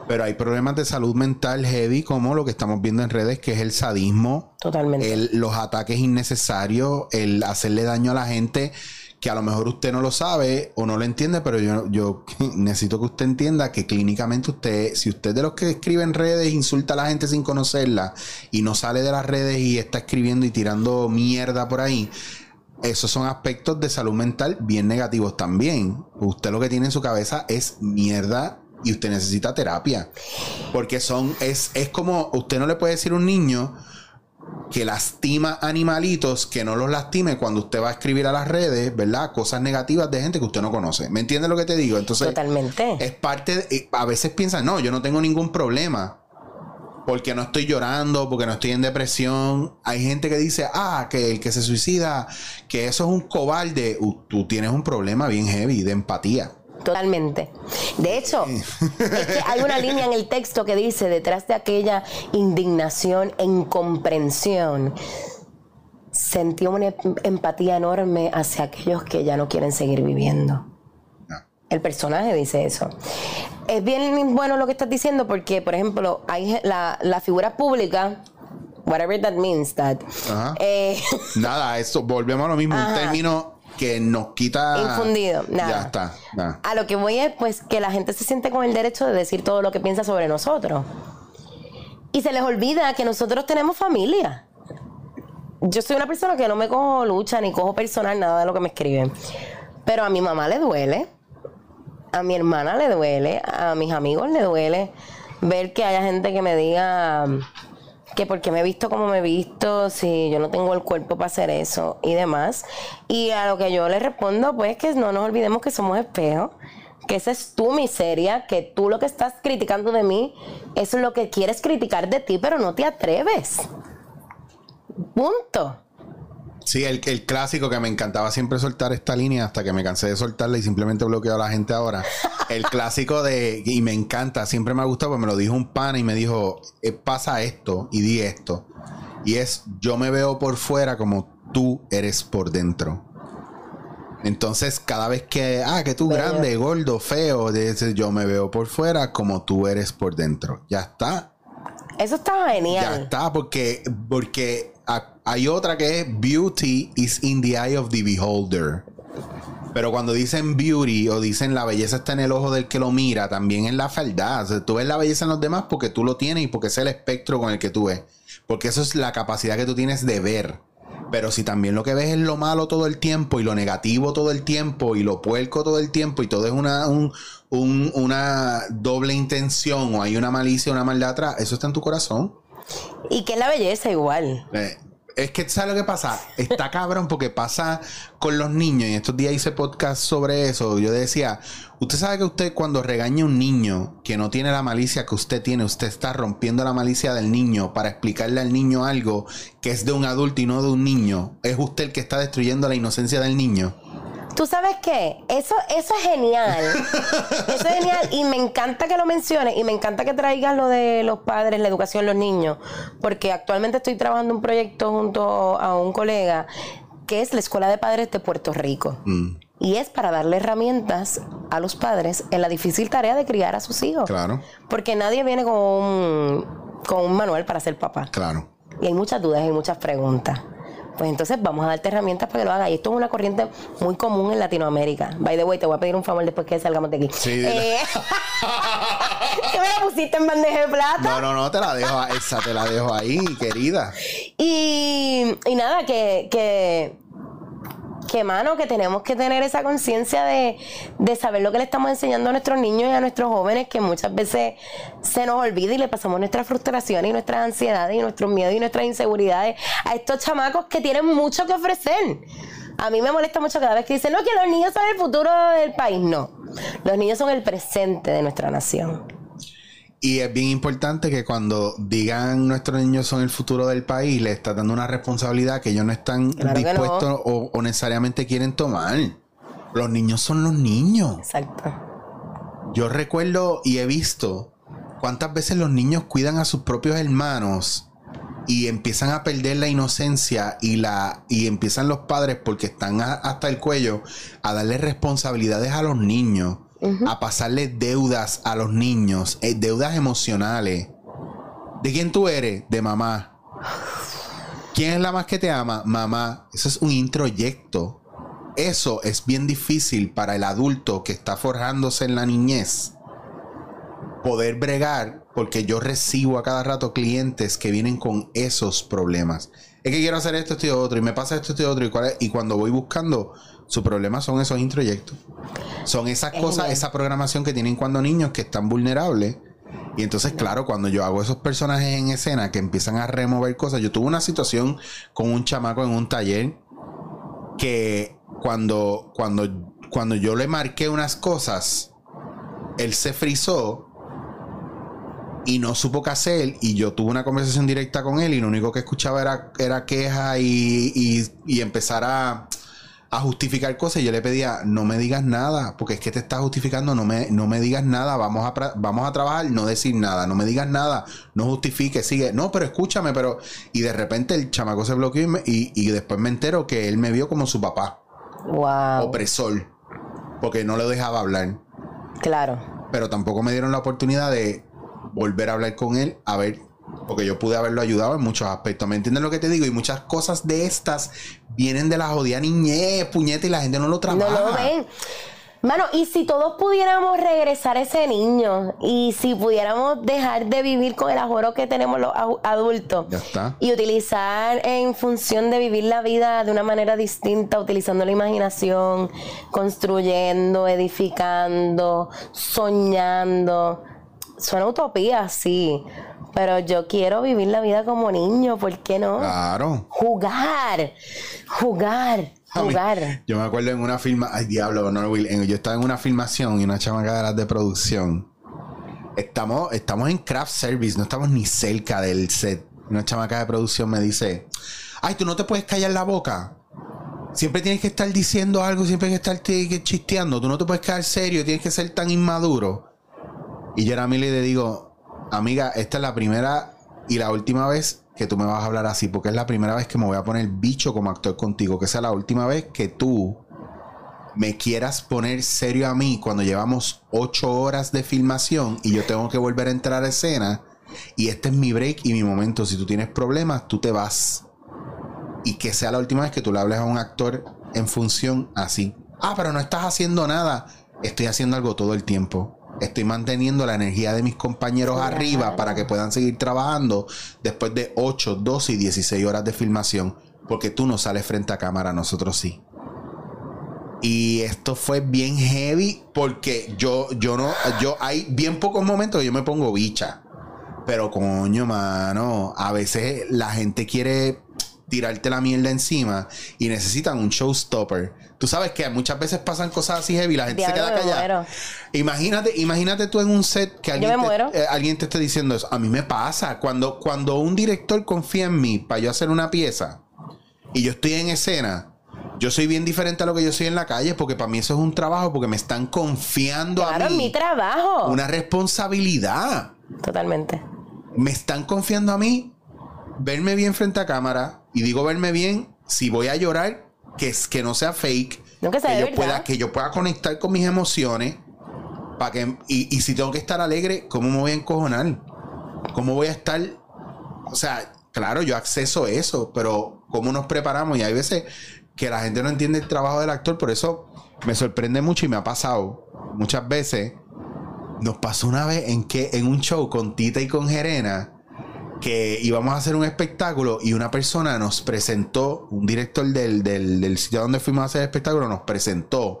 Pero hay problemas de salud mental heavy como lo que estamos viendo en redes, que es el sadismo, Totalmente. el- los ataques innecesarios, el hacerle daño a la gente, que a lo mejor usted no lo sabe o no lo entiende, pero yo, yo necesito que usted entienda que clínicamente usted, si usted de los que escribe en redes insulta a la gente sin conocerla y no sale de las redes y está escribiendo y tirando mierda por ahí, esos son aspectos de salud mental bien negativos también. Usted lo que tiene en su cabeza es mierda y usted necesita terapia. Porque son, es, es como, usted no le puede decir a un niño que lastima animalitos, que no los lastime cuando usted va a escribir a las redes, ¿verdad? Cosas negativas de gente que usted no conoce. ¿Me entiende lo que te digo? Entonces, Totalmente. es parte, de- eh, a veces piensan, no, yo no tengo ningún problema. Porque no estoy llorando, porque no estoy en depresión. Hay gente que dice, ah, que el que se suicida, que eso es un cobarde. Tú tienes un problema bien heavy de empatía. Totalmente. De hecho, es que hay una línea en el texto que dice, detrás de aquella indignación e incomprensión, sentí una em- empatía enorme hacia aquellos que ya no quieren seguir viviendo. Ya. El personaje dice eso. Es bien bueno lo que estás diciendo porque, por ejemplo, hay la, la figura pública, whatever that means, that, eh, Nada, eso, volvemos a lo mismo. Un término que nos quita. Infundido, nada. Ya está. nada. A lo que voy es pues que la gente se siente con el derecho de decir todo lo que piensa sobre nosotros. Y se les olvida que nosotros tenemos familia. Yo soy una persona que no me cojo lucha ni cojo personal nada de lo que me escriben. Pero a mi mamá le duele, a mi hermana le duele, a mis amigos le duele ver que haya gente que me diga que porque me he visto como me he visto, si yo no tengo el cuerpo para hacer eso y demás. Y a lo que yo le respondo, pues que no nos olvidemos que somos espejos, que esa es tu miseria, que tú lo que estás criticando de mí es lo que quieres criticar de ti, pero no te atreves. Punto. Sí, el, el clásico que me encantaba siempre soltar esta línea hasta que me cansé de soltarla y simplemente bloqueo a la gente ahora. El clásico de, y me encanta, siempre me ha gustado, pues me lo dijo un pana y me dijo, eh, pasa esto y di esto. Y es, yo me veo por fuera como tú eres por dentro. Entonces, cada vez que, ah, que tú grande, gordo, feo, dices, yo me veo por fuera como tú eres por dentro. Ya está. Eso está Ya genial. está, porque, porque hay otra que es beauty is in the eye of the beholder. Pero cuando dicen beauty o dicen la belleza está en el ojo del que lo mira, también es la fealdad. O sea, tú ves la belleza en los demás porque tú lo tienes y porque es el espectro con el que tú ves. Porque eso es la capacidad que tú tienes de ver. Pero si también lo que ves es lo malo todo el tiempo y lo negativo todo el tiempo y lo puerco todo el tiempo y todo es una, un- un- una doble intención o hay una malicia, una maldad atrás, eso está en tu corazón. Y que es la belleza igual. Eh, es que, ¿sabes lo que pasa? Está cabrón porque pasa con los niños. Y estos días hice podcast sobre eso. Yo decía, usted sabe que usted cuando regaña a un niño que no tiene la malicia que usted tiene, usted está rompiendo la malicia del niño para explicarle al niño algo que es de un adulto y no de un niño. Es usted el que está destruyendo la inocencia del niño. ¿Tú sabes qué? Eso, eso es genial. Eso es genial. Y me encanta que lo menciones. Y me encanta que traigas lo de los padres, la educación de los niños. Porque actualmente estoy trabajando un proyecto junto a un colega que es la Escuela de Padres de Puerto Rico. Mm. Y es para darle herramientas a los padres en la difícil tarea de criar a sus hijos. Claro. Porque nadie viene con un, con un manual para ser papá. Claro. Y hay muchas dudas y muchas preguntas. Pues entonces vamos a darte herramientas para que lo hagas. Y esto es una corriente muy común en Latinoamérica. By the way, te voy a pedir un favor después que salgamos de aquí. Sí. Eh, que me la pusiste en bandeja de plata. No, no, no, te la dejo, esa te la dejo ahí, querida. Y, y nada, que, que, que, mano, que tenemos que tener esa conciencia de, de saber lo que le estamos enseñando a nuestros niños y a nuestros jóvenes, que muchas veces se nos olvida y le pasamos nuestras frustraciones y nuestras ansiedades y nuestros miedos y nuestras inseguridades a estos chamacos que tienen mucho que ofrecer. A mí me molesta mucho cada vez que dicen, no, que los niños son el futuro del país. No, los niños son el presente de nuestra nación. Y es bien importante que cuando digan nuestros niños son el futuro del país, le está dando una responsabilidad que ellos no están Claro dispuestos o, o necesariamente quieren tomar. Los niños son los niños. Exacto. Yo recuerdo y he visto cuántas veces los niños cuidan a sus propios hermanos y empiezan a perder la inocencia y la y empiezan los padres porque están a- hasta el cuello a darle responsabilidades a los niños, a pasarle deudas a los niños, eh, deudas emocionales. ¿De quién tú eres? De mamá. ¿Quién es la más que te ama? Mamá. Eso es un introyecto. Eso es bien difícil para el adulto que está forjándose en la niñez. Poder bregar, porque yo recibo a cada rato clientes que vienen con esos problemas. Es que quiero hacer esto, esto y otro, y me pasa esto, esto y otro, y, cuál y cuando voy buscando, su problema son esos introyectos. Son esas Es cosas, esa programación que tienen cuando niños que están vulnerables. Y entonces, claro, cuando yo hago esos personajes en escena que empiezan a remover cosas, yo tuve una situación con un chamaco en un taller que cuando, cuando, cuando yo le marqué unas cosas, él se frizó y no supo qué hacer y yo tuve una conversación directa con él y lo único que escuchaba era, era queja y, y, y empezar a, a justificar cosas y yo le pedía no me digas nada porque es que te estás justificando no me, no me digas nada vamos a, vamos a trabajar no decir nada no me digas nada no justifique sigue no pero escúchame pero y de repente el chamaco se bloqueó y, me- y, y después me entero que él me vio como su papá Wow. opresor porque no lo dejaba hablar Claro. pero tampoco me dieron la oportunidad de volver a hablar con él, a ver, porque yo pude haberlo ayudado en muchos aspectos. ¿Me entiendes lo que te digo? Y muchas cosas de estas vienen de la jodida niñez, puñeta, y la gente no lo trabaja. No lo ven. Mano, y si todos pudiéramos regresar a ese niño y si pudiéramos dejar de vivir con el ajoro que tenemos los adu- adultos Ya está. y utilizar en función de vivir la vida de una manera distinta, utilizando la imaginación, construyendo, edificando, soñando. Suena utopía, sí, pero yo quiero vivir la vida como niño, ¿por qué no? Claro. Jugar, jugar, mí- jugar. yo me acuerdo en una filma, ay diablo, no, Will, yo estaba en una filmación y una chamaca de las de producción. Estamos, estamos en craft service, no estamos ni cerca del set. Una chamaca de producción me dice, ay, tú no te puedes callar la boca. Siempre tienes que estar diciendo algo, siempre tienes que estar te- chisteando. Tú no te puedes quedar serio, tienes que ser tan inmaduro. Y yo a mí le digo, amiga, esta es la primera y la última vez que tú me vas a hablar así, porque es la primera vez que me voy a poner bicho como actor contigo, que sea la última vez que tú me quieras poner serio a mí cuando llevamos ocho horas de filmación y yo tengo que volver a entrar a escena y este es mi break y mi momento. Si tú tienes problemas, tú te vas. Y que sea la última vez que tú le hables a un actor en función así. Ah, pero no estás haciendo nada. Estoy haciendo algo todo el tiempo. Estoy manteniendo la energía de mis compañeros arriba para que puedan seguir trabajando después de 8, 12 y 16 horas de filmación. Porque tú no sales frente a cámara, nosotros sí. Y esto fue bien heavy porque yo, yo no, yo hay bien pocos momentos que yo me pongo bicha. Pero coño, mano, a veces la gente quiere tirarte la mierda encima y necesitan un showstopper. Tú sabes que muchas veces pasan cosas así heavy y la gente se queda callada. Imagínate, imagínate tú en un set que alguien, te, eh, alguien te esté diciendo eso. A mí me pasa. Cuando, cuando un director confía en mí para yo hacer una pieza y yo estoy en escena, yo soy bien diferente a lo que yo soy en la calle porque para mí eso es un trabajo porque me están confiando Claro, a es mi mí trabajo. una responsabilidad. Totalmente. Me están confiando a mí verme bien frente a cámara y digo verme bien si voy a llorar que es que no sea fake No, que sea que de yo verdad. pueda que yo pueda conectar con mis emociones para que y, y si tengo que estar alegre cómo me voy a encojonar cómo voy a estar o sea claro yo acceso a eso pero cómo nos preparamos y hay veces que la gente no entiende el trabajo del actor por eso me sorprende mucho y me ha pasado muchas veces. Nos pasó una vez en que en un show con Tita y con Jerena que íbamos a hacer un espectáculo y una persona nos presentó, un director del, del, sitio donde fuimos a hacer el espectáculo nos presentó.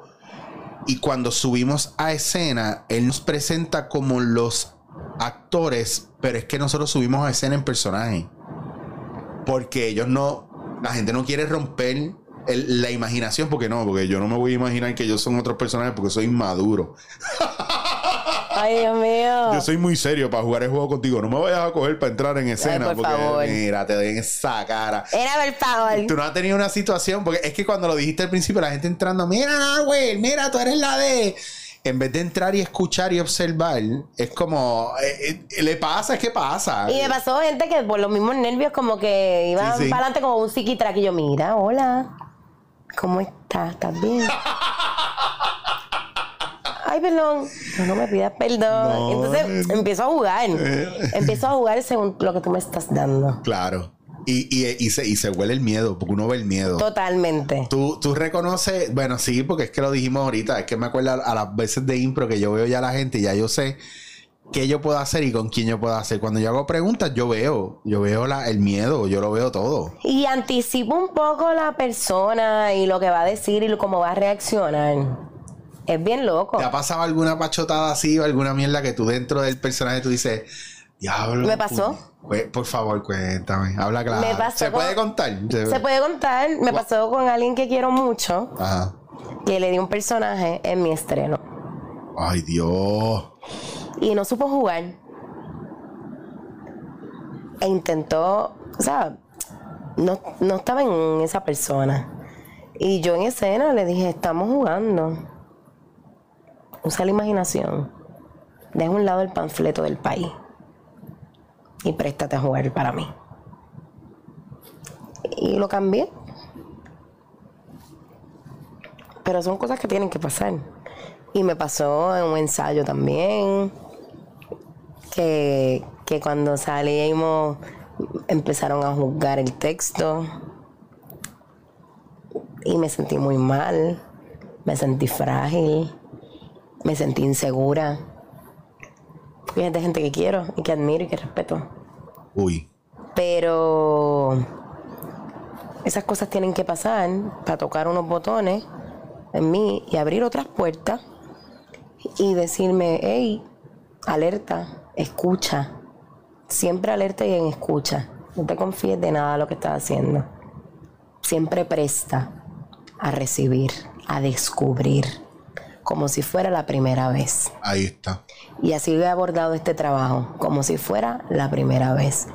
Y cuando subimos a escena, él nos presenta como los actores, pero es que nosotros subimos a escena en personaje. Porque ellos no, la gente no quiere romper la imaginación, porque no, porque yo no me voy a imaginar que ellos son otros personajes porque soy inmaduro. Ay, Dios mío. Yo soy muy serio para jugar el juego contigo. No me vayas a coger para entrar en escena. por porque favor. mira, te doy en esa cara. Era por favor. Tú no has tenido una situación, porque es que cuando lo dijiste al principio, la gente entrando, mira, güey, mira, tú eres la de. En vez de entrar y escuchar y observar, es como. eh, eh, le pasa, es que pasa. Y me pasó gente que por los mismos nervios como que iban Sí, sí. para adelante como un psiquiatra que yo, mira, hola, ¿cómo estás? ¿Estás bien? Ay, perdón. No, no me pidas perdón. No, Entonces eh. empiezo a jugar. empiezo a jugar según lo que tú me estás dando. Claro. Y, y, y se, y se huele el miedo, porque uno ve el miedo. Totalmente. Tú, tú reconoces, bueno, sí, porque es que lo dijimos ahorita, es que me acuerdo a, las veces de impro que yo veo ya a la gente, y ya yo sé qué yo puedo hacer y con quién yo puedo hacer. Cuando yo hago preguntas, yo veo, yo veo la, el miedo, yo lo veo todo. Y anticipo un poco la persona y lo que va a decir y cómo va a reaccionar. Es bien loco. ¿Te ha pasado alguna pachotada así o alguna mierda que tú dentro del personaje tú dices, diablo? Me pasó. puñ-"? Pues, por favor, cuéntame, habla claro. Me pasó ¿Se con- puede contar? Se puede contar, me pasó con alguien que quiero mucho, Ajá. que le di un personaje en mi estreno. Ay, Dios. y no supo jugar. E intentó, o sea, no, no estaba en esa persona. Y yo en escena le dije, estamos jugando. Usa la imaginación. Deja a un lado el panfleto del país. Y préstate a jugar para mí. Y lo cambié. Pero son cosas que tienen que pasar. Y me pasó en un ensayo también, que, que cuando salimos empezaron a juzgar el texto y me sentí muy mal, me sentí frágil, me sentí insegura. Es de gente que quiero y que admiro y que respeto. Uy. Pero esas cosas tienen que pasar para tocar unos botones en mí y abrir otras puertas y decirme, hey, alerta, escucha. Siempre alerta y en escucha. No te confíes de nada de lo que estás haciendo. Siempre presta a recibir, a descubrir, como si fuera la primera vez. Ahí está. Y así he abordado este trabajo, como si fuera la primera vez.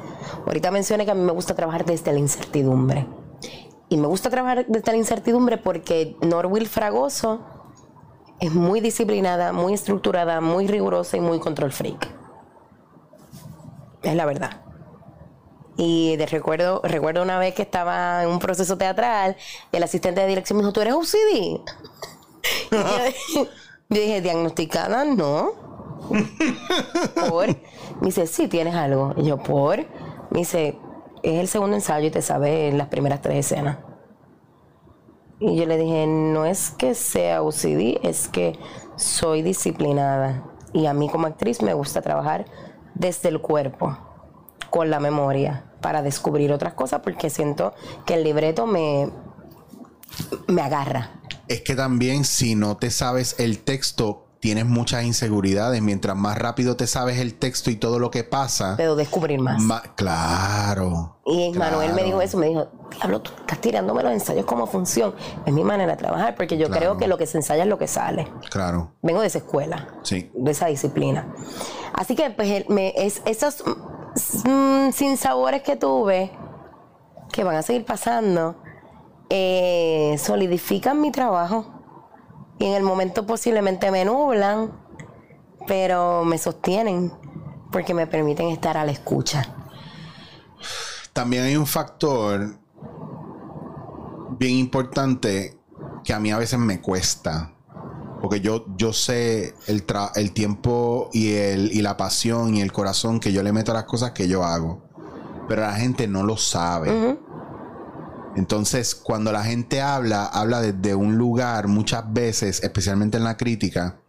Ahorita mencioné que a mí me gusta trabajar desde la incertidumbre. Y me gusta trabajar desde la incertidumbre porque Norwil Fragoso es muy disciplinada, muy estructurada, muy rigurosa y muy control freak. Es la verdad. Y de recuerdo, recuerdo una vez que estaba en un proceso teatral y el asistente de dirección me dijo, ¿tú eres OCD? Yo dije, diagnosticada, no. ¿Por? Me dice, sí, tienes algo. Y yo, ¿por? Me dice, es el segundo ensayo y te sabes las primeras tres escenas. Y yo le dije, no es que sea OCD, es que soy disciplinada. Y a mí como actriz me gusta trabajar desde el cuerpo, con la memoria, para descubrir otras cosas, porque siento que el libreto me, me agarra. Es que también si no te sabes el texto, tienes muchas inseguridades. Mientras más rápido te sabes el texto y todo lo que pasa, Puedo descubrir más. claro. Y Manuel me dijo eso, me dijo, diablo, tú estás tirándome los ensayos como función. Es mi manera de trabajar, porque yo Claro. creo que lo que se ensaya es lo que sale. Claro. Vengo de esa escuela, Sí. de esa disciplina. Así que pues me- es, esos mm, sinsabores que tuve, que van a seguir pasando, eh, solidifican mi trabajo. Y en el momento posiblemente me nublan, pero me sostienen, porque me permiten estar a la escucha. También hay un factor bien importante que a mí a veces me cuesta. Porque yo, yo sé el, tra- el tiempo y, el, y la pasión y el corazón que yo le meto a las cosas que yo hago. Pero la gente no lo sabe. Entonces, cuando la gente habla, habla desde un lugar muchas veces, especialmente en la crítica,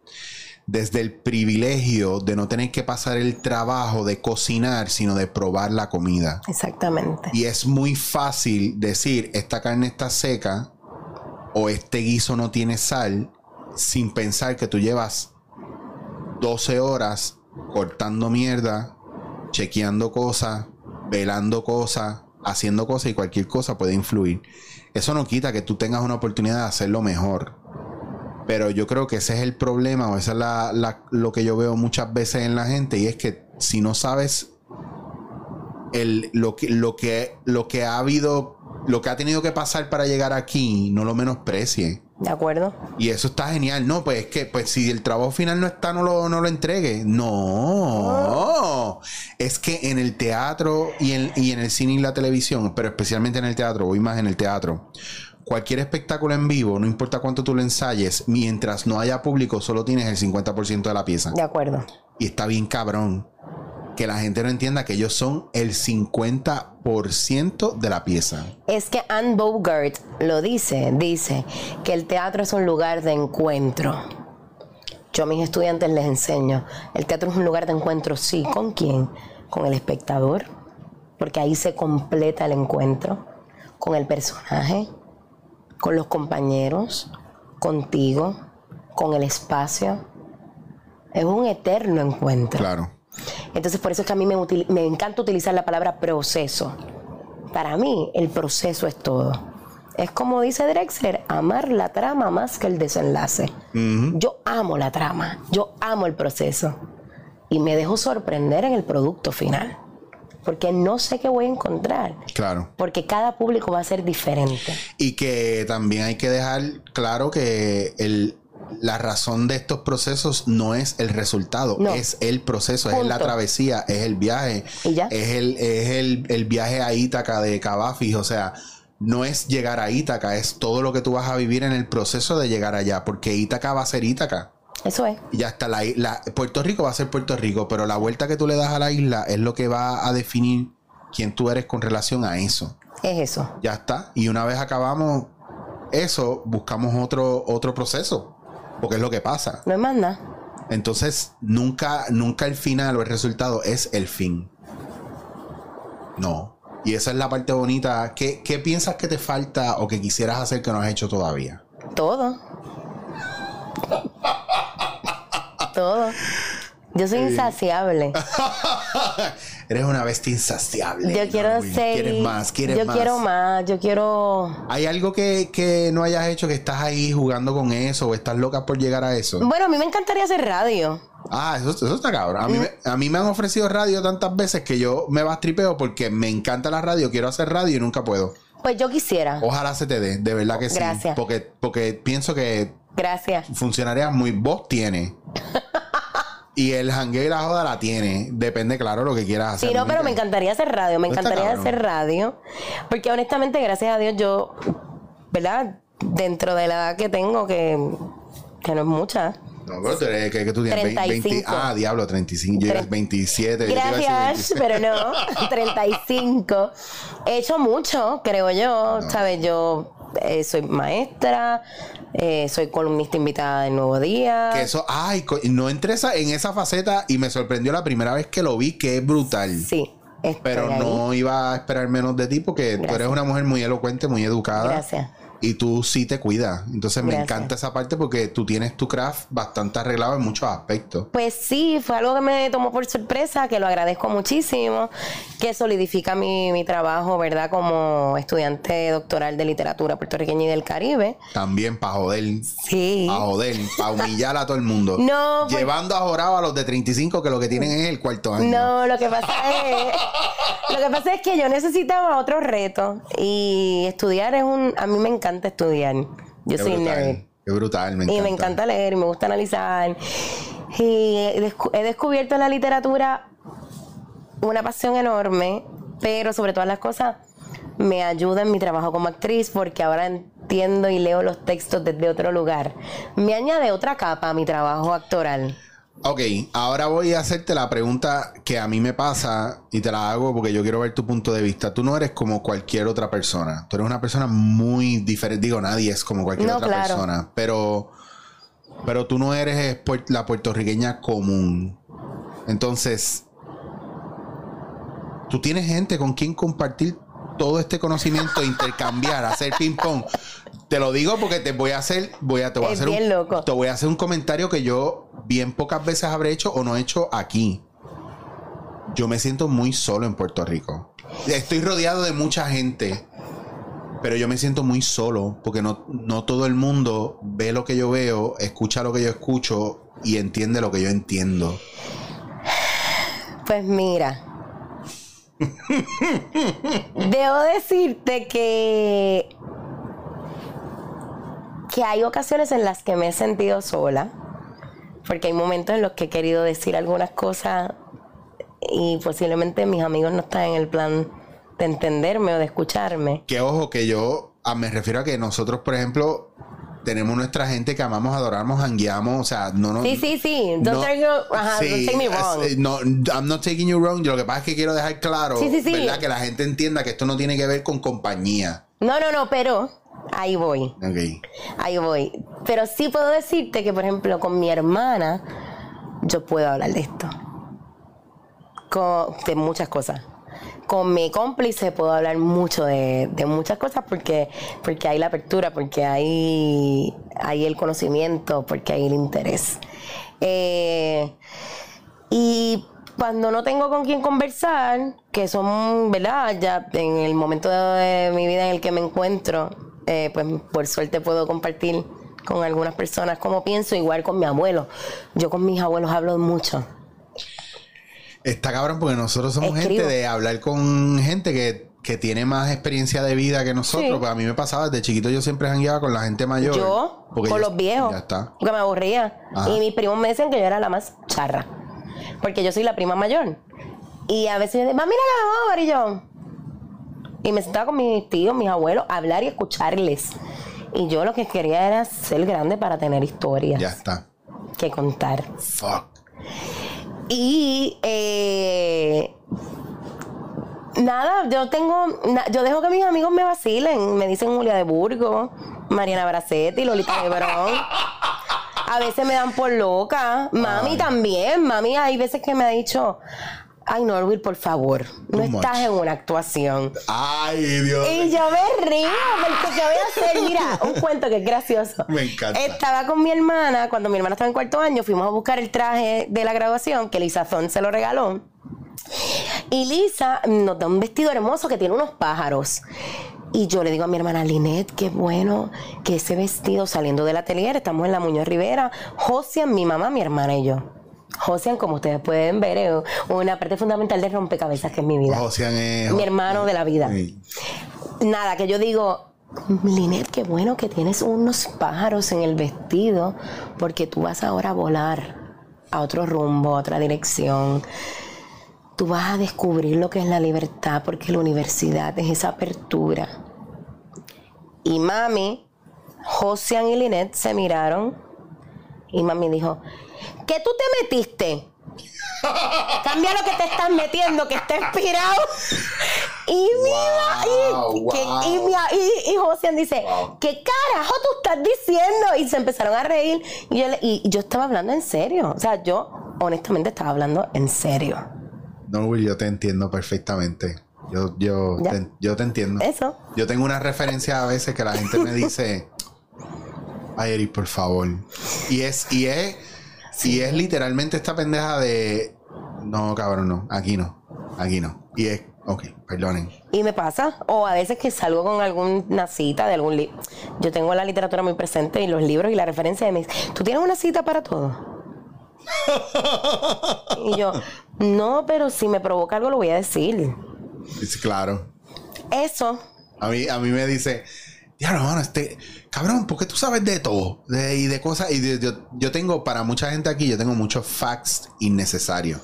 desde el privilegio de no tener que pasar el trabajo de cocinar, sino de probar la comida. Exactamente. Y es muy fácil decir, esta carne está seca o este guiso no tiene sal, sin pensar que tú llevas 12 horas cortando mierda, chequeando cosas, velando cosas, haciendo cosas y cualquier cosa puede influir. Eso no quita que tú tengas una oportunidad de hacerlo mejor. Pero yo creo que ese es el problema, o eso es la- la- lo que yo veo muchas veces en la gente, y es que si no sabes el, lo, que, lo, que, lo que ha habido, lo que ha tenido que pasar para llegar aquí, no lo menosprecie. ¿De acuerdo? Y eso está genial. No, pues es que pues si el trabajo final no está, no lo, no lo entregue. No. Es que en el teatro y en, y en el cine y la televisión, pero especialmente en el teatro, voy más en el teatro. Cualquier espectáculo en vivo, no importa cuánto tú lo ensayes, mientras no haya público, solo tienes el 50% de la pieza. De acuerdo. Y está bien cabrón. Que la gente no entienda que ellos son el 50% de la pieza. Es que Anne Bogart lo dice, dice que el teatro es un lugar de encuentro. Yo a mis estudiantes les enseño, el teatro es un lugar de encuentro, sí, ¿con quién? Con el espectador, porque ahí se completa el encuentro, con el personaje, con los compañeros, contigo, con el espacio. Es un eterno encuentro. Claro. Entonces, por eso es que a mí me, util- me encanta utilizar la palabra proceso. Para mí, el proceso es todo. Es como dice Drexler, amar la trama más que el desenlace. Yo amo la trama, yo amo el proceso. Y me dejo sorprender en el producto final. Porque no sé qué voy a encontrar. Claro. Porque cada público va a ser diferente. Y que también hay que dejar claro que el, la razón de estos procesos no es el resultado, No. es el proceso, es la travesía, es el viaje, es el, es el, el viaje a Ítaca de Cavafis, o sea, no es llegar a Ítaca, es todo lo que tú vas a vivir en el proceso de llegar allá, porque Ítaca va a ser Ítaca. Eso es. Y ya está, la, la- Puerto Rico va a ser Puerto Rico, pero la vuelta que tú le das a la isla es lo que va a definir quién tú eres con relación a eso. Es eso. Ya está. Y una vez acabamos eso, buscamos otro, otro proceso. Porque es lo que pasa. No es más nada. Entonces, nunca, nunca el final o el resultado es el fin. No. Y esa es la parte bonita. ¿Qué, qué piensas que te falta o que quisieras hacer que no has hecho todavía? Todo. Todo. Yo soy insaciable. Eres una bestia insaciable. Yo quiero ser. ¿Quieres más? ¿Quieres yo más? quiero más. Yo quiero. ¿Hay algo que, que no hayas hecho que estás ahí jugando con eso o estás loca por llegar a eso? Bueno, a mí me encantaría hacer radio. Ah, eso, eso está cabrón. A mí, me, a mí me han ofrecido radio tantas veces que yo me bastripeo porque me encanta la radio, quiero hacer radio y nunca puedo. Pues yo quisiera. Ojalá se te dé, de verdad que sí. Gracias. Porque, porque pienso que Gracias. funcionaría muy. Vos tiene. Y el jangueo y la joda la tiene. Depende, claro, lo que quieras hacer. Sí, no, pero me encantaría hacer radio. Me encantaría hacer radio. Porque honestamente, gracias a Dios, yo, ¿verdad? Dentro de la edad que tengo, que, que no es mucha. No, pero tú eres, que, que tú tienes 20, 35. ah, diablo, 35. Yo Tre- 27. yo te iba a decir Gracias, 26. pero no, 35. He hecho mucho, creo yo, ¿sabes? Yo eh, soy maestra, eh, soy columnista invitada del Nuevo Día. Que eso, ay, no entré esa- en esa faceta y me sorprendió la primera vez que lo vi, que es brutal. Sí, Pero ahí. no iba a esperar menos de ti porque tú Gracias. eres una mujer muy elocuente, muy educada. Gracias. Y tú sí te cuidas. Entonces me encanta esa parte porque tú tienes tu craft bastante arreglado en muchos aspectos. Pues sí, fue algo que me tomó por sorpresa, que lo agradezco muchísimo, que solidifica mi, mi trabajo, ¿verdad? Como estudiante doctoral de literatura puertorriqueña y del Caribe. También para joder, Sí. para joder, para humillar a todo el mundo. No, pues- Llevando a jorado a los de 35 que lo que tienen es el cuarto año. No, lo que pasa es. Lo que pasa es que yo necesitaba otro reto. Y estudiar es un. A mí me encanta estudiar. Yo Qué soy brutal, nerd. Qué brutal, me Y encanta. me encanta leer y me gusta analizar. Y he descu- he descubierto en la literatura una pasión enorme, pero sobre todas las cosas me ayuda en mi trabajo como actriz porque ahora en- entiendo y leo los textos desde otro lugar, me añade otra capa a mi trabajo actoral. Ok, ahora voy a hacerte la pregunta que a mí me pasa y te la hago porque yo quiero ver tu punto de vista. Tú no eres como cualquier otra persona. Tú eres una persona muy diferente. Digo, nadie es como cualquier No, otra claro. persona. Pero, pero tú no eres la puertorriqueña común. Entonces, tú tienes gente con quien compartir todo este conocimiento, intercambiar, hacer ping pong. Te lo digo porque te voy a hacer, voy a, te voy a Es hacer un, loco. te voy a hacer un comentario que yo bien pocas veces habré hecho o no he hecho aquí. Yo me siento muy solo en Puerto Rico. Estoy rodeado de mucha gente, pero yo me siento muy solo porque no, no todo el mundo ve lo que yo veo, escucha lo que yo escucho y entiende lo que yo entiendo. Pues mira. Debo decirte que que hay ocasiones en las que me he sentido sola, porque hay momentos en los que he querido decir algunas cosas y posiblemente mis amigos no están en el plan de entenderme o de escucharme. Que ojo, que yo ah, me refiero a que nosotros, por ejemplo, tenemos nuestra gente que amamos, adoramos, hangueamos, o sea, no nos... Sí, sí, sí. Don't, no- take, you- ajá, sí, don't take me wrong. eh, no, I'm not taking you wrong. Yo lo que pasa es que quiero dejar claro, Sí, sí, sí. ¿verdad? Que la gente entienda que esto no tiene que ver con compañía. No, no, no, pero ahí voy. Ahí voy. Pero sí puedo decirte que, por ejemplo, con mi hermana, yo puedo hablar de esto. Con- de muchas cosas. Con mi cómplice puedo hablar mucho de, de muchas cosas porque, porque hay la apertura, porque hay, hay el conocimiento, porque hay el interés. Eh, y cuando no tengo con quién conversar, que son, ¿verdad? Ya en el momento de mi vida en el que me encuentro, eh, pues por suerte puedo compartir con algunas personas como pienso, igual con mi abuelo. Yo con mis abuelos hablo mucho. Está cabrón porque nosotros somos Escribo. gente de hablar con gente que, que tiene más experiencia de vida que nosotros. Sí. Pues a mí me pasaba, de chiquito yo siempre jangueaba con la gente mayor. Yo, con los viejos, Ya está. porque me aburría. Ajá. Y mis primos me decían que yo era la más charra, porque yo soy la prima mayor. Y a veces yo decía, mira la amor, y yo. Y me sentaba con mis tíos, mis abuelos, a hablar y escucharles. Y yo lo que quería era ser grande para tener historias Ya está. que contar. Fuck. Y eh, nada, yo tengo, yo dejo que mis amigos me vacilen, me dicen Julia de Burgos, Mariana Bracetti, Lolita Lebrón. A veces me dan por loca, mami Ay. también, mami hay veces que me ha dicho, ay Norville, por favor, no Too estás much. en una actuación. Ay, Dios. Y yo me río porque ¿qué voy a hacer? Mira, un cuento que es gracioso. Me encanta. Estaba con mi hermana, cuando mi hermana estaba en cuarto año, fuimos a buscar el traje de la graduación que Lisa Zon se lo regaló. Y Lisa nos da un vestido hermoso que tiene unos pájaros. Y yo le digo a mi hermana Linet, qué bueno que ese vestido saliendo del atelier, estamos en la Muñoz Rivera, Josian, mi mamá, mi hermana y yo. Josian, como ustedes pueden ver, es una parte fundamental de rompecabezas que es mi vida. Josian es- Mi hermano de la vida. Sí. Nada, que yo digo, Linet, qué bueno que tienes unos pájaros en el vestido, porque tú vas ahora a volar a otro rumbo, a otra dirección. Tú vas a descubrir lo que es la libertad, porque la universidad es esa apertura. Y mami, Josian y Linet se miraron y mami dijo, ¿qué tú te metiste? Cambia lo que te estás metiendo, que está inspirado. Y mira, Wow, y, que- wow. y, mi- y- y Josian dice, Wow. ¿qué carajo tú estás diciendo? Y se empezaron a reír. Y yo, y yo estaba hablando en serio. O sea, yo honestamente estaba hablando en serio. No, Will, yo te entiendo perfectamente. Yo, yo, te, yo te entiendo. Eso. Yo tengo una referencia a veces que la gente me dice, ay, Eric, por favor. Y es, y es, y es literalmente esta pendeja de, no, cabrón, no, aquí no, aquí no. Y es, ok, perdonen. Y me pasa, o a veces que salgo con alguna cita de algún libro. Yo tengo la literatura muy presente y los libros y la referencia de mis. ¿Tú tienes una cita para todo? y yo, no, pero si me provoca algo lo voy a decir. Dice, claro. Eso, A mí, a mí me dice, diablo, mano, este, cabrón, ¿por qué tú sabes de todo? De- y de cosas, y de- yo, yo tengo, para mucha gente aquí, yo tengo muchos facts innecesarios.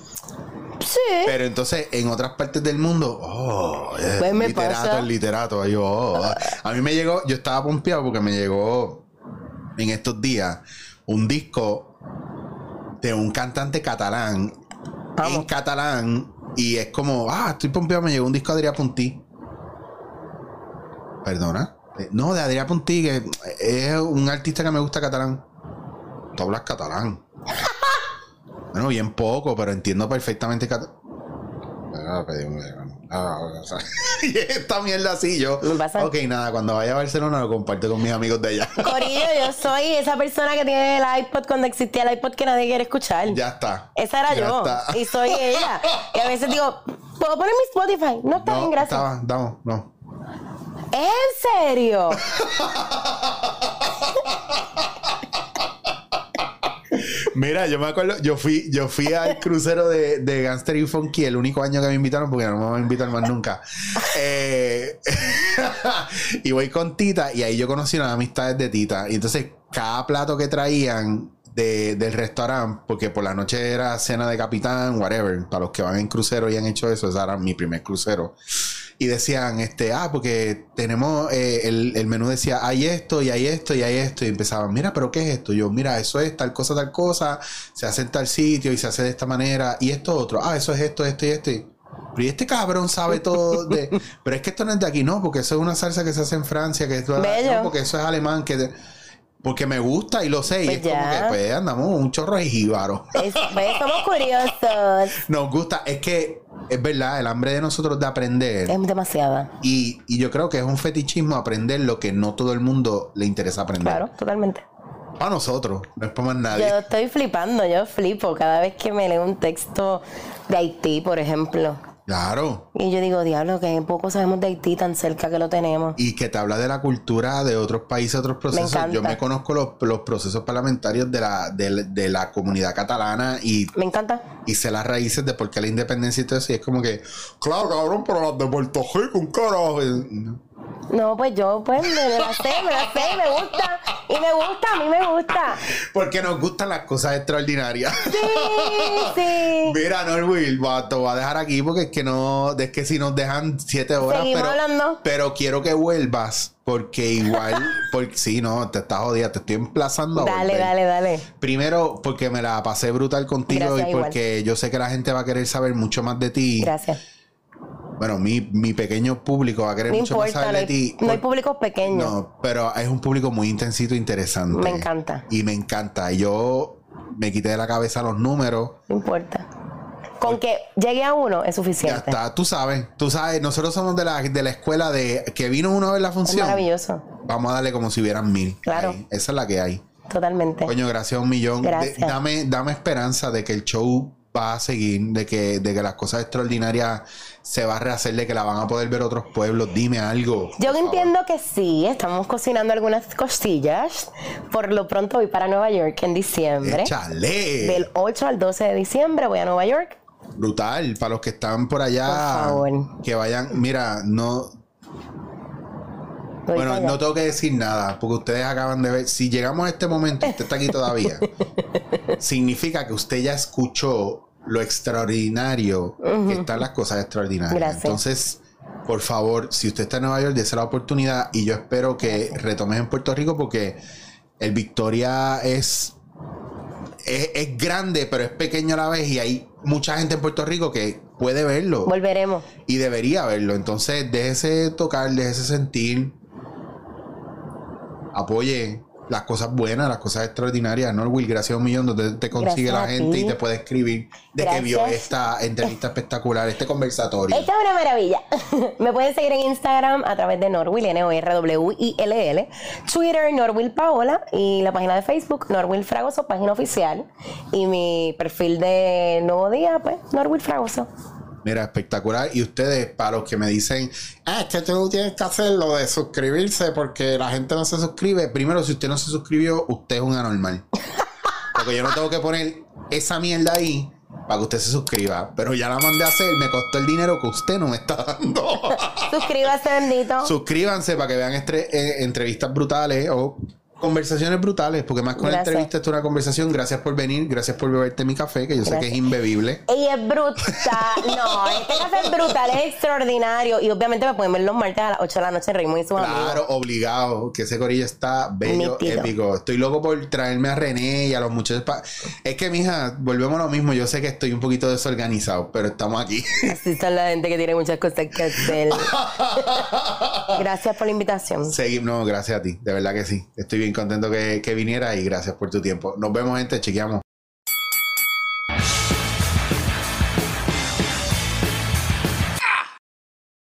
Sí. Pero entonces en otras partes del mundo, oh, eh, Pues me literato, pasa. el literato. Ay, oh. A mí me llegó, yo estaba pompeado porque me llegó en estos días un disco de un cantante catalán en catalán y es como, ah, estoy pompeado, me llegó un disco de Adrià Puntí. Perdona. Eh, No, de Adrià Puntí, que es un artista que me gusta catalán. Tú hablas catalán. bueno, bien poco, pero entiendo perfectamente catalán. Y esta mierda así, yo. Pasa. Ok, nada, cuando vaya a Barcelona lo comparto con mis amigos de allá. Corillo, yo soy esa persona que tiene el iPod cuando existía el iPod que nadie quiere escuchar. ya está. Esa era Ya yo. está. Y soy ella. Y a veces digo, ¿puedo poner mi Spotify? No, está No, bien, gracias. estaba, no, no. ¿En serio? Mira, yo me acuerdo, yo fui, yo fui al crucero de, de Gangster y Funky el único año que me invitaron, porque no me van a invitar más nunca. Eh, y voy con Tita, y ahí yo conocí unas amistades de Tita. Y entonces, cada plato que traían de- del restaurante, porque por la noche era cena de capitán, whatever, para los que van en crucero y han hecho eso, ese era mi primer crucero. Y decían, este, ah, porque tenemos, eh, el, el menú decía, hay esto, y hay esto, y hay esto. Y empezaban, mira, pero ¿qué es esto? Yo, mira, eso es tal cosa, tal cosa, se hace en tal sitio y se hace de esta manera. Y esto otro, ah, eso es esto, esto y esto. Y- Pero este cabrón sabe todo de. Pero es que esto no es de aquí, no, porque eso es una salsa que se hace en Francia, que Bello. no, porque eso es alemán, que. Porque me gusta y lo sé. y Pues es como que, pues andamos un chorro de jíbaro. Es- pues, somos curiosos. Nos gusta, es que es verdad, el hambre de nosotros de aprender. Es demasiada. Y, y yo creo que es un fetichismo aprender lo que no todo el mundo le interesa aprender. Claro, totalmente. Para nosotros, no es para más nadie. Yo estoy flipando, yo flipo cada vez que me leo un texto de Haití, por ejemplo. Claro. Y yo digo, diablo, que poco sabemos de Haití tan cerca que lo tenemos. Y que te habla de la cultura de otros países, otros procesos. Yo me conozco los, los procesos parlamentarios de la, de, de la comunidad catalana y, Me encanta. y sé las raíces de por qué la independencia y todo eso. Y es como que, claro, cabrón, pero las de Puerto Rico, un carajo. No, pues yo, pues, me la sé, me la sé, me gusta. Y me gusta, a mí me gusta. Porque nos gustan las cosas extraordinarias. Sí, sí. Mira, Norwil, va- te voy a dejar aquí porque es que no, es que si nos dejan siete horas, Seguimos pero, hablando. pero quiero que vuelvas porque igual, porque sí, no, te estás jodida, te estoy emplazando Dale, dale, dale. Primero, porque me la pasé brutal contigo Gracias, y igual. porque yo sé que la gente va a querer saber mucho más de ti. Gracias. Bueno, mi, mi pequeño público va a querer No mucho más saber no de ti. no hay públicos pequeños. no, pero es un público muy intensito e interesante. Me encanta. Y me encanta. Yo me quité de la cabeza los números. No importa. Con que llegue a uno es Ya suficiente. está, tú sabes, tú sabes, nosotros somos de la, de la escuela de que vino uno a ver la Es función. maravilloso. Vamos a darle como si hubieran mil. Claro. Ahí. Esa es la que hay. Totalmente. Coño, gracias a un millón. De- Gracias. dame, dame esperanza de que el show va a seguir, de que, de que las cosas extraordinarias se va a rehacer, de que la van a poder ver otros pueblos. Dime algo. Yo entiendo que sí, estamos cocinando algunas cosillas. Por lo pronto voy para Nueva York en diciembre. Échale. Del 8 al 12 de diciembre voy a Nueva York. Brutal. Para los que están por allá, Por favor. que vayan. Mira, no, Bueno, no tengo que decir nada, porque ustedes acaban de ver. Si llegamos a este momento y usted está aquí todavía, significa que usted ya escuchó lo extraordinario que están las cosas extraordinarias. Gracias. Entonces, por favor, si usted está en Nueva York, dése la oportunidad y yo espero que retomes en Puerto Rico porque el Victoria es, es, es grande, pero es pequeño a la vez y hay mucha gente en Puerto Rico que puede verlo Volveremos. y debería verlo. Entonces, déjese tocar, déjese sentir. Apoye las cosas buenas, las cosas extraordinarias. Norwil, gracias a un millón donde te consigue Gracias la gente y te puede escribir de que Gracias. vio esta entrevista espectacular, este conversatorio. Esta es una maravilla. Me pueden seguir en Instagram a través de Norwill, N-O-R-W-I-L-L, Twitter, Norwill Paola, y la página de Facebook, Norwill Fragoso, página oficial. Y mi perfil de Nuevo Día, pues, Norwill Fragoso. Mira, espectacular. Y ustedes, para los que me dicen, ah, es que tú tienes que hacer lo de suscribirse porque la gente no se suscribe. Primero, si usted no se suscribió, usted es un anormal. Porque yo no tengo que poner esa mierda ahí para que usted se suscriba. Pero ya la mandé a hacer, me costó el dinero que usted no me está dando. Suscríbase, bendito. Suscríbanse para que vean eh, entrevistas brutales o Conversaciones brutales, porque más con la Gracias. entrevista esto es una conversación. Gracias por venir, gracias por beberte mi café, que yo sé que es imbebible. Y es brutal. No, este café es brutal, es extraordinario. Y obviamente me pueden ver los martes a las 8 de la noche, Raymond y sus amigos. Claro, obligado, que ese corillo está bello, épico. Estoy loco por traerme a René y a los muchachos. pa- Es que, mija, volvemos a lo mismo. Yo sé que estoy un poquito desorganizado, pero estamos aquí. Así son la gente que tiene muchas cosas que hacer. Gracias por la invitación. Seguimos, no, gracias a ti, de verdad que sí. Estoy bien contento que, que viniera y gracias por tu tiempo. Nos vemos, gente, chequeamos.